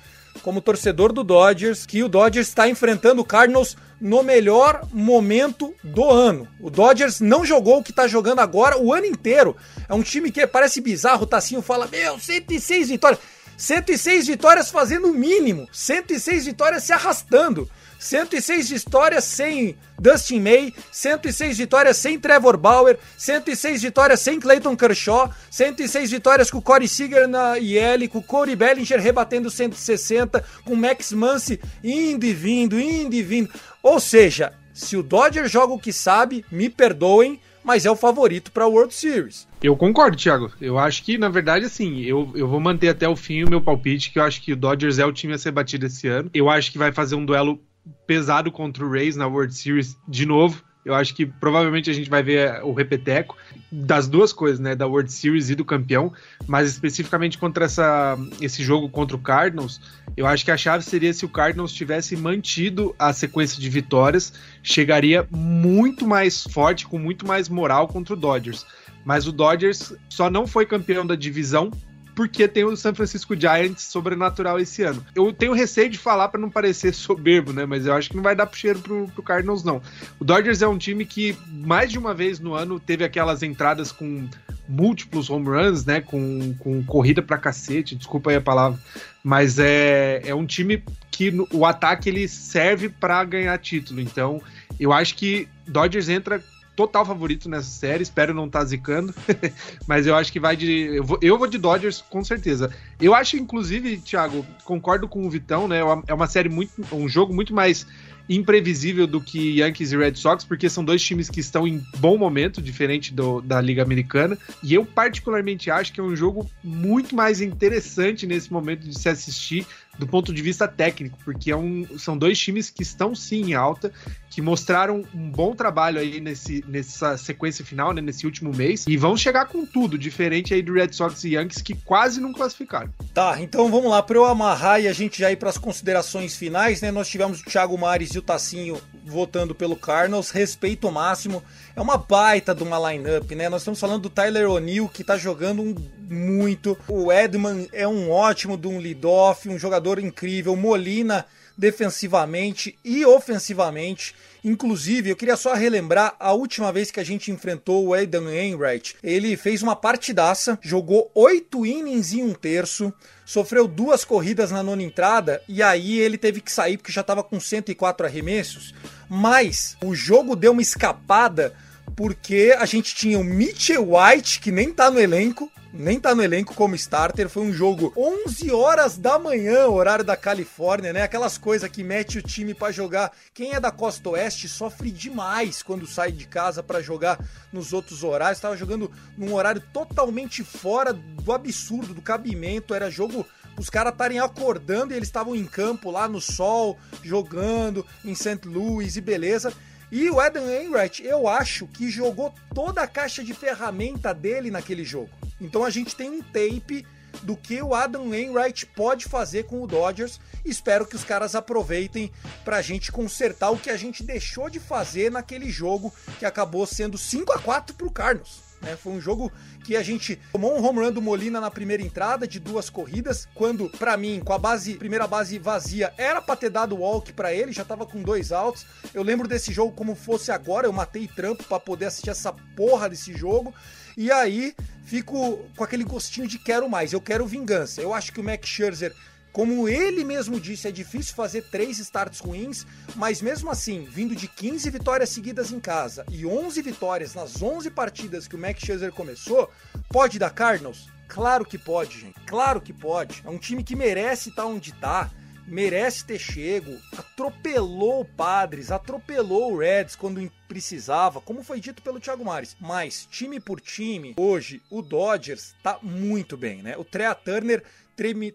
como torcedor do Dodgers que o Dodgers está enfrentando o Cardinals no melhor momento do ano. O Dodgers não jogou o que tá jogando agora o ano inteiro. É um time que parece bizarro, o Tassinho fala: "Meu, 106 vitórias". 106 vitórias fazendo o mínimo, 106 vitórias se arrastando. 106 vitórias sem Dustin May, 106 vitórias sem Trevor Bauer, 106 vitórias sem Clayton Kershaw, 106 vitórias com Corey Seager na IL, com Corey Bellinger rebatendo 160, com Max Muncy indo e vindo, indo e vindo. Ou seja, se o Dodger joga o que sabe, me perdoem, mas é o favorito para a World Series. Eu concordo, Thiago. Eu acho que, na verdade, assim, eu, eu vou manter até o fim o meu palpite, que eu acho que o Dodgers é o time a ser batido esse ano. Eu acho que vai fazer um duelo pesado contra o Rays na World Series de novo. Eu acho que provavelmente a gente vai ver o repeteco das duas coisas, né? Da World Series e do campeão. Mas especificamente contra essa, esse jogo contra o Cardinals, eu acho que a chave seria se o Cardinals tivesse mantido a sequência de vitórias, chegaria muito mais forte, com muito mais moral contra o Dodgers. Mas o Dodgers só não foi campeão da divisão porque tem o San Francisco Giants sobrenatural esse ano. Eu tenho receio de falar para não parecer soberbo, né? Mas eu acho que não vai dar cheiro pro, pro Cardinals, não. O Dodgers é um time que mais de uma vez no ano teve aquelas entradas com múltiplos home runs, né? Com, com corrida pra cacete, desculpa aí a palavra. Mas é, é um time que no, o ataque ele serve para ganhar título. Então, eu acho que Dodgers entra total favorito nessa série, espero não estar tá zicando, [laughs] mas eu acho que vai de. Eu vou, eu vou de Dodgers com certeza. Eu acho, inclusive, Thiago, concordo com o Vitão, né? É uma série muito. um jogo muito mais imprevisível do que Yankees e Red Sox, porque são dois times que estão em bom momento, diferente do, da Liga Americana. E eu, particularmente, acho que é um jogo muito mais interessante nesse momento de se assistir do ponto de vista técnico, porque é um, são dois times que estão sim em alta, que mostraram um bom trabalho aí nesse, nessa sequência final, né, nesse último mês, e vão chegar com tudo, diferente aí do Red Sox e Yankees, que quase não classificaram. Tá, então vamos lá, para eu amarrar e a gente já ir para as considerações finais, né, nós tivemos o Thiago Mares e o Tacinho votando pelo Cardinals, respeito máximo, é uma baita de uma lineup, né, nós estamos falando do Tyler O'Neill, que tá jogando um muito. O Edman é um ótimo de um lead-off, um jogador incrível. Molina defensivamente e ofensivamente. Inclusive, eu queria só relembrar a última vez que a gente enfrentou o Aidan Wainwright. Ele fez uma partidaça, jogou oito innings em um terço, sofreu duas corridas na nona entrada e aí ele teve que sair porque já estava com 104 arremessos. Mas o jogo deu uma escapada porque a gente tinha o Mitchell White, que nem tá no elenco, nem tá no elenco como starter. Foi um jogo 11 horas da manhã, horário da Califórnia, né? Aquelas coisas que mete o time para jogar. Quem é da costa oeste sofre demais quando sai de casa para jogar nos outros horários. Estava jogando num horário totalmente fora do absurdo, do cabimento. Era jogo os caras estarem acordando e eles estavam em campo lá no sol, jogando em St. Louis e beleza. E o Adam Wainwright, eu acho que jogou toda a caixa de ferramenta dele naquele jogo. Então a gente tem um tape do que o Adam Wainwright pode fazer com o Dodgers. Espero que os caras aproveitem para a gente consertar o que a gente deixou de fazer naquele jogo que acabou sendo 5 a 4 para o Cardinals. Né? Foi um jogo que a gente tomou um home run do Molina na primeira entrada de duas corridas, quando pra mim, com a base, primeira base vazia, era pra ter dado walk pra ele, já tava com dois outs. Eu lembro desse jogo como fosse agora, eu matei trampo pra poder assistir essa porra desse jogo. E aí fico com aquele gostinho de quero mais, eu quero vingança. Eu acho que o Max Scherzer como ele mesmo disse, é difícil fazer três starts ruins, mas mesmo assim, vindo de 15 vitórias seguidas em casa e 11 vitórias nas 11 partidas que o Max Scherzer começou, pode dar Cardinals? Claro que pode, gente. Claro que pode. É um time que merece estar onde está, merece ter chego, atropelou o Padres, atropelou o Reds quando precisava, como foi dito pelo Thiago Mares. Mas time por time, hoje o Dodgers tá muito bem, né? O Trea Turner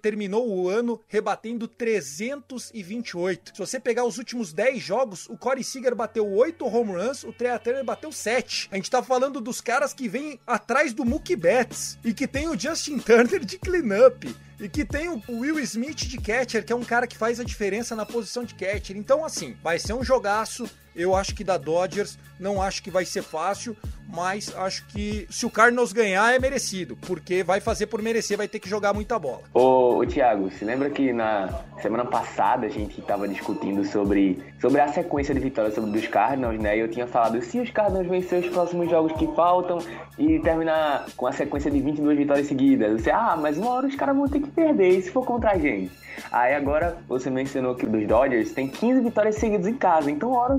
terminou o ano rebatendo 328. Se você pegar os últimos 10 jogos, o Corey Seager bateu 8 home runs, o Trey Turner bateu 7. A gente tá falando dos caras que vêm atrás do Mookie Betts e que tem o Justin Turner de cleanup. E que tem o Will Smith de catcher, que é um cara que faz a diferença na posição de catcher. Então, assim, vai ser um jogaço. Eu acho que da Dodgers, não acho que vai ser fácil, mas acho que se o Cardinals ganhar é merecido, porque vai fazer por merecer, vai ter que jogar muita bola. Ô, ô Thiago, você lembra que na semana passada a gente estava discutindo sobre, sobre a sequência de vitórias sobre dos Cardinals, né? E eu tinha falado se os Cardinals vencer os próximos jogos que faltam e terminar com a sequência de 22 vitórias seguidas, você, ah, mas uma hora os caras vão ter que perder, e se for contra a gente? Aí agora você mencionou que dos Dodgers tem 15 vitórias seguidas em casa, então hora,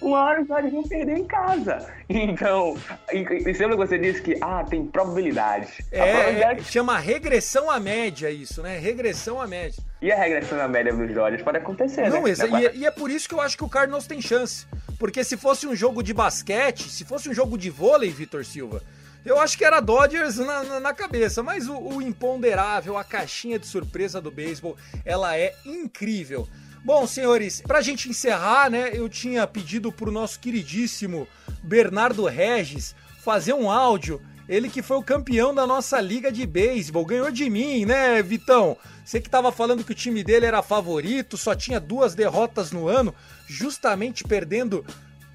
uma hora os Dodgers vão perder em casa. Então, e, e sempre você disse que ah, tem probabilidades. É, probabilidade... é, chama regressão à média isso, né? Regressão à média. E a regressão à média dos Dodgers pode acontecer, Não, né? e, e é por isso que eu acho que o Cardinals tem chance. Porque se fosse um jogo de basquete, se fosse um jogo de vôlei, Vitor Silva, eu acho que era Dodgers na, na, na cabeça, mas o, o, imponderável, a caixinha de surpresa do beisebol, ela é incrível. Bom, senhores, pra gente encerrar, né, eu tinha pedido pro nosso queridíssimo Bernardo Regis fazer um áudio. Ele que foi o campeão da nossa liga de beisebol, ganhou de mim, né, Vitão? Você que tava falando que o time dele era favorito, só tinha duas derrotas no ano, justamente perdendo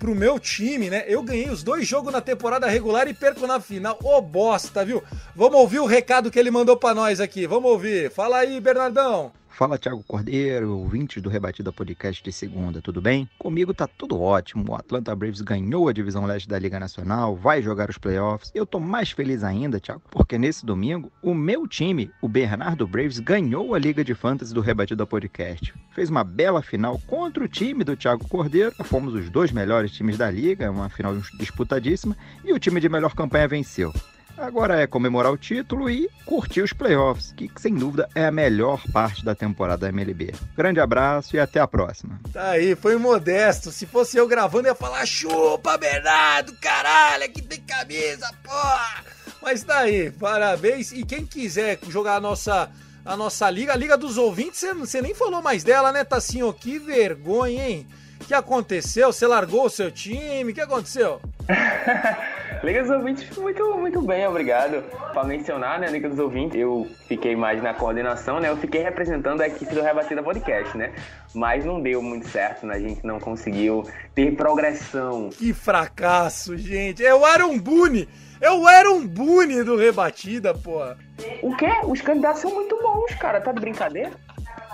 pro meu time, né? Eu ganhei os dois jogos na temporada regular e perco na final. Ô oh, bosta, viu? Vamos ouvir o recado que ele mandou para nós aqui. Vamos ouvir. Fala aí, Bernardão. Fala Thiago Cordeiro, ouvintes do Rebatida Podcast de segunda, tudo bem? Comigo tá tudo ótimo. O Atlanta Braves ganhou a divisão leste da Liga Nacional, vai jogar os playoffs. Eu tô mais feliz ainda, Thiago, porque nesse domingo o meu time, o Bernardo Braves, ganhou a Liga de Fantasy do Rebatida Podcast. Fez uma bela final contra o time do Thiago Cordeiro. Fomos os dois melhores times da liga, uma final disputadíssima, e o time de melhor campanha venceu. Agora é comemorar o título e curtir os playoffs, que sem dúvida é a melhor parte da temporada da MLB. Grande abraço e até a próxima. Tá aí, foi modesto. Se fosse eu gravando, ia falar: chupa, Bernardo, caralho, aqui tem camisa, porra. Mas tá aí, parabéns. E quem quiser jogar a nossa, a nossa liga, a Liga dos Ouvintes, você nem falou mais dela, né, Tassinho? Que vergonha, hein? O que aconteceu? Você largou o seu time? O que aconteceu? [laughs] Liga dos Ouvintes, muito, muito bem, obrigado. Para mencionar, né, Liga dos Ouvintes, eu fiquei mais na coordenação, né? Eu fiquei representando a equipe do Rebatida Podcast, né? Mas não deu muito certo, né? A gente não conseguiu ter progressão. Que fracasso, gente. Eu era um Boone! Eu era um Boone do Rebatida, porra. O quê? Os candidatos são muito bons, cara. Tá de brincadeira?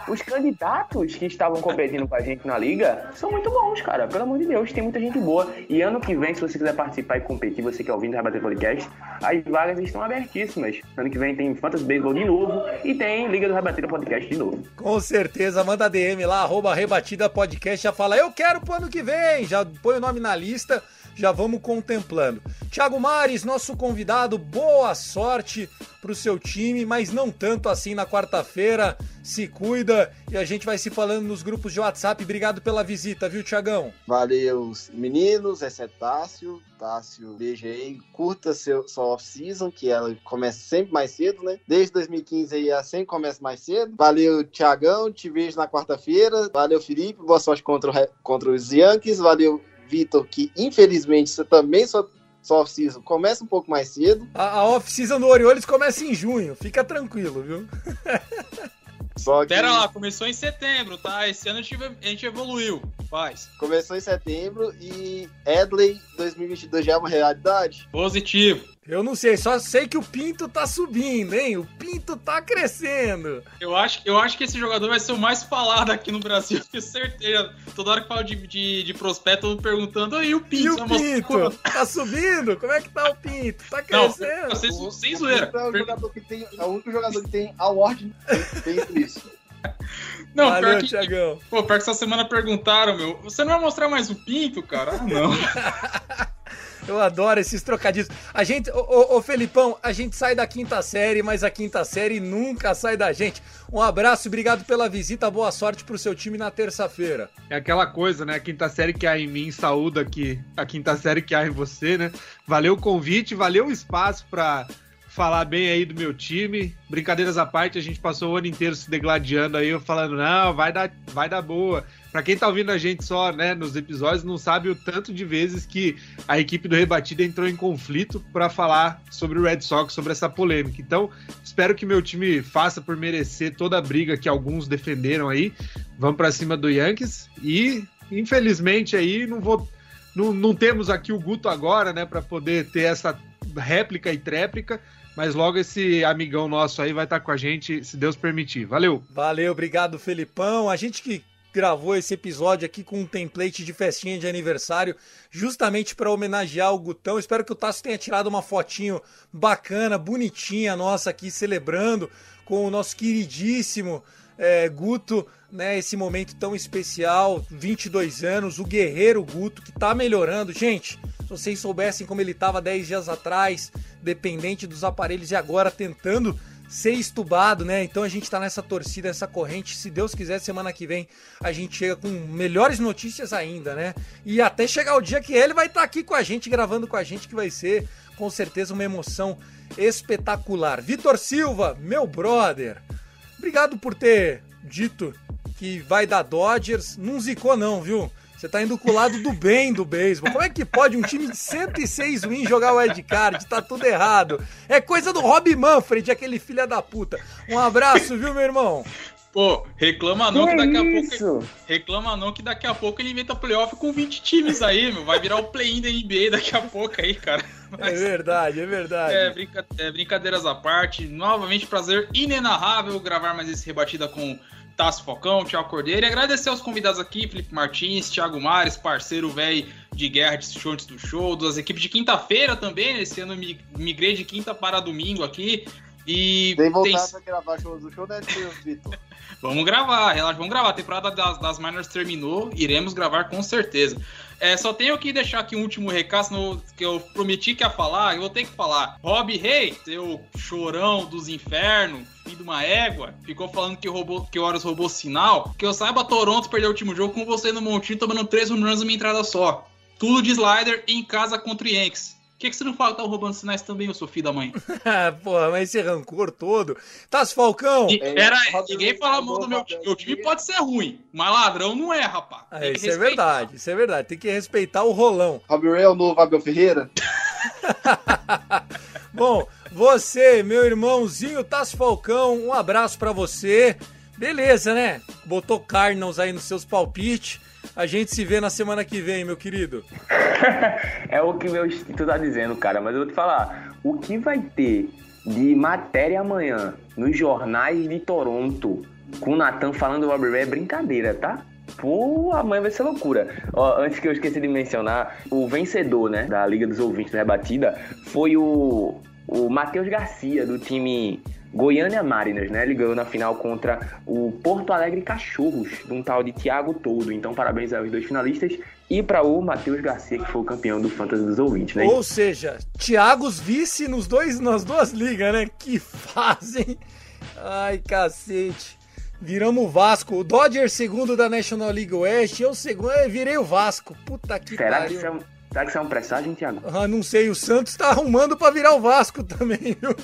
Os candidatos que estavam competindo com a gente na liga são muito bons, cara. Pelo amor de Deus, tem muita gente boa. E ano que vem, se você quiser participar e competir, você que é ouvindo Rebater Podcast, as vagas estão abertíssimas. Ano que vem tem Fantasy Baseball de novo e tem Liga do Rebatida Podcast de novo. Com certeza, manda DM lá, arroba Rebatida Podcast, já fala, eu quero pro ano que vem, já põe o nome na lista já vamos contemplando. Thiago Mares, nosso convidado, boa sorte pro seu time, mas não tanto assim na quarta-feira. Se cuida e a gente vai se falando nos grupos de WhatsApp. Obrigado pela visita, viu, Tiagão? Valeu, meninos, esse é Tássio. Tássio, beijo aí. Curta seu, sua off-season, que ela começa sempre mais cedo, né? Desde 2015 aí ela sempre começa mais cedo. Valeu, Tiagão. Te vejo na quarta-feira. Valeu, Felipe. Boa sorte contra, contra os Yankees. Valeu, Vitor, que infelizmente você também só sua off-season começa um pouco mais cedo. A, a off-season do Orioles começa em junho, fica tranquilo, viu? [laughs] Só que... Pera lá, começou em setembro, tá? Esse ano a gente, a gente evoluiu, faz. Começou em setembro e Edley 2022 já é uma realidade? Positivo. Eu não sei, só sei que o Pinto tá subindo, hein? O Pinto tá crescendo. Eu acho, eu acho que esse jogador vai ser o mais falado aqui no Brasil, [laughs] tenho certeza. Toda hora que falo de, de, de prospecto, eu tô perguntando, e o Pinto? E o Mas, Pinto? Tá subindo? Como é que tá o Pinto? Tá Não, crescendo? vocês, sem zoeira. É o, jogador que tem, é o único jogador que tem award tem isso. Não, Valeu, pior que, Thiagão. pô, pior que essa semana perguntaram, meu, você não vai mostrar mais o Pinto, cara? Ah, não. [laughs] Eu adoro esses trocadilhos. A gente, ô, ô, Felipão, a gente sai da quinta série, mas a quinta série nunca sai da gente. Um abraço, obrigado pela visita, boa sorte pro seu time na terça-feira. É aquela coisa, né? A quinta série que há em mim saúda aqui, a quinta série que há em você, né? Valeu o convite, valeu o espaço pra falar bem aí do meu time. Brincadeiras à parte, a gente passou o ano inteiro se degladiando aí, eu falando, não, vai dar, vai dar boa. Pra quem tá ouvindo a gente só, né, nos episódios, não sabe o tanto de vezes que a equipe do Rebatida entrou em conflito pra falar sobre o Red Sox, sobre essa polêmica. Então, espero que meu time faça por merecer toda a briga que alguns defenderam aí. Vamos pra cima do Yankees e, infelizmente, aí não vou não, não temos aqui o Guto agora, né, para poder ter essa réplica e tréplica, mas logo esse amigão nosso aí vai estar com a gente, se Deus permitir. Valeu! Valeu, obrigado, Felipão. A gente que gravou esse episódio aqui com um template de festinha de aniversário, justamente para homenagear o Gutão. Espero que o Tasso tenha tirado uma fotinho bacana, bonitinha nossa aqui, celebrando com o nosso queridíssimo é, Guto, né? Esse momento tão especial, 22 anos, o guerreiro Guto, que tá melhorando. Gente, se vocês soubessem como ele tava 10 dias atrás, dependente dos aparelhos e agora tentando ser estubado, né? Então a gente tá nessa torcida, nessa corrente. Se Deus quiser, semana que vem a gente chega com melhores notícias ainda, né? E até chegar o dia que ele vai estar aqui com a gente, gravando com a gente, que vai ser com certeza uma emoção espetacular. Vitor Silva, meu brother, obrigado por ter dito que vai dar Dodgers. Não zicou, não, viu? Você tá indo com o lado do bem do beisebol. Como é que pode um time de 106 wins jogar o Ed Card? Tá tudo errado. É coisa do Rob Manfred, aquele filho da puta. Um abraço, viu, meu irmão? Pô, reclama não que, Que daqui a isso? pouco. Reclama não que daqui a pouco ele inventa playoff com 20 times aí, meu. Vai virar o play-in da NBA daqui a pouco aí, cara. É verdade, é verdade. É, brinca- é, brincadeiras à parte. Novamente, prazer inenarrável gravar mais esse rebatida com Tasso Focão, Thiago Cordeiro. E agradecer aos convidados aqui, Felipe Martins, Thiago Mares, parceiro velho de guerra de show antes do show, das equipes de quinta-feira também. né? Esse ano eu mi- migrei de quinta para domingo aqui. E Tem voltar tem- pra gravar shows do show, né, Vitor? [laughs] Vamos gravar, relaxa, vamos gravar. A temporada das, das minors terminou, iremos gravar com certeza. É, só tenho que deixar aqui um último recado que eu prometi que ia falar, eu vou ter que falar. Rob Rey, seu chorão dos infernos, filho de uma égua, ficou falando que, roubou, que o Horus roubou sinal. Que eu saiba, Toronto perdeu o último jogo com você no montinho, tomando três home runs numa entrada só. Tudo de slider em casa contra o Yankees. Por que, que você não fala que tá roubando sinais também, ô seu filho da mãe? [laughs] Porra, mas esse rancor todo. Tasso Falcão. E, É, pera aí, Rob ninguém fala roubou mal do meu time. Meu time pode ser ruim, mas ladrão não é, rapaz. Ah, que isso é respeitar. verdade, isso é verdade. Tem que respeitar o rolão. Rob Ray é o novo Abel Ferreira? [laughs] Bom, você, meu irmãozinho Tasso Falcão, um abraço pra você. Beleza, né? Botou Cardinals aí nos seus palpites. A gente se vê na semana que vem, meu querido. [laughs] É o que meu instinto tá dizendo, cara. Mas eu vou te falar, o que vai ter de matéria amanhã nos jornais de Toronto com o Nathan falando do Robbie Ray é brincadeira, tá? Pô, amanhã vai ser loucura. Ó, antes que eu esqueci de mencionar, o vencedor, né, da Liga dos Ouvintes da Rebatida foi o, o Matheus Garcia, do time Goiânia Mariners, né? Ele ganhou na final contra o Porto Alegre Cachorros, de um tal de Thiago Todo. Então, parabéns aos dois finalistas. E para o Matheus Garcia, que foi o campeão do Fantasy dos Ouvintes, né? Ou seja, Thiagos vice nos dois, nas duas ligas, né? Que fazem. Ai, cacete. Viramos o Vasco. O Dodger segundo da National League West. Eu segundo. Eu virei o Vasco. Puta que Será que, pariu. isso é um, será que isso é um presságio, Thiago? Ah, não sei, o Santos tá arrumando pra virar o Vasco também, [laughs] viu?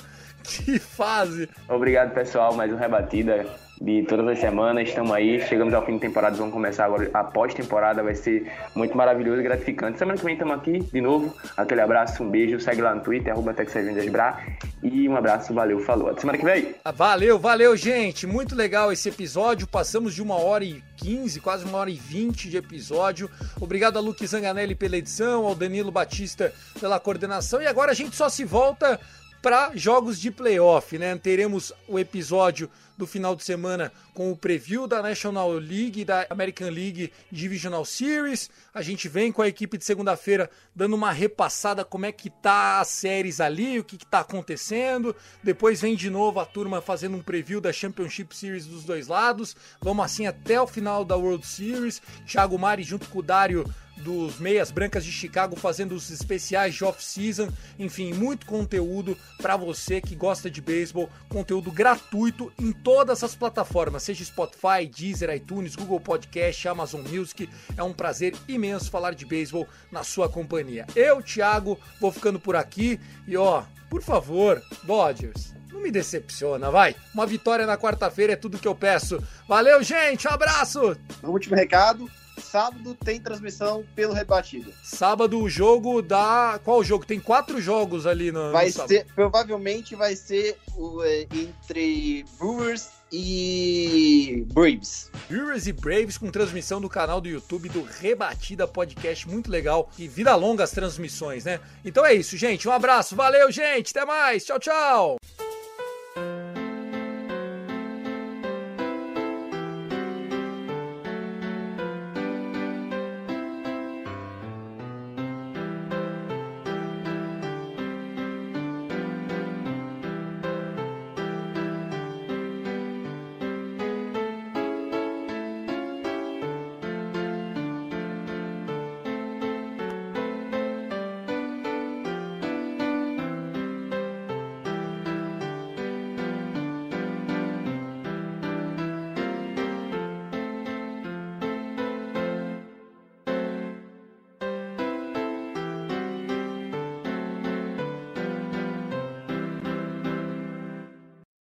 Que fase! Obrigado, pessoal. Mais um Rebatida de todas as semanas. Estamos aí, chegamos ao fim de temporada. Vamos começar agora a pós-temporada. Vai ser muito maravilhoso e gratificante. Semana que vem estamos aqui de novo. Aquele abraço, um beijo. Segue lá no Twitter, arroba TexasVendasBra. E um abraço, valeu, falou. Até semana que vem. Ah, Valeu, valeu, gente. Muito legal esse episódio. Passamos de uma hora e 15, quase uma hora e 20 de episódio. Obrigado a Luque Zanganelli pela edição, ao Danilo Batista pela coordenação. E agora a gente só se volta para jogos de playoff, né? Teremos o episódio do final de semana com o preview da National League e da American League Divisional Series. A gente vem com a equipe de segunda-feira dando uma repassada como é que tá as séries ali, o que, que tá acontecendo. Depois vem de novo a turma fazendo um preview da Championship Series dos dois lados. Vamos assim até o final da World Series. Thiago Mari junto com o Dário dos Meias Brancas de Chicago fazendo os especiais de off-season, enfim, muito conteúdo para você que gosta de beisebol, conteúdo gratuito em todas as plataformas, seja Spotify, Deezer, iTunes, Google Podcast, Amazon Music. É um prazer imenso falar de beisebol na sua companhia. Eu, Thiago, vou ficando por aqui e ó, por favor, Dodgers, não me decepciona, vai. Uma vitória na quarta-feira é tudo que eu peço. Valeu, gente, um abraço. Um último recado. Sábado tem transmissão pelo Rebatido. Sábado o jogo da. Qual jogo? Tem quatro jogos ali no. Vai no ser, provavelmente vai ser o, é, entre Brewers e Braves. Brewers e Braves com transmissão do canal do YouTube do Rebatida Podcast, muito legal. E vida longa as transmissões, né? Então é isso, gente. Um abraço, valeu, gente. Até mais. Tchau, tchau.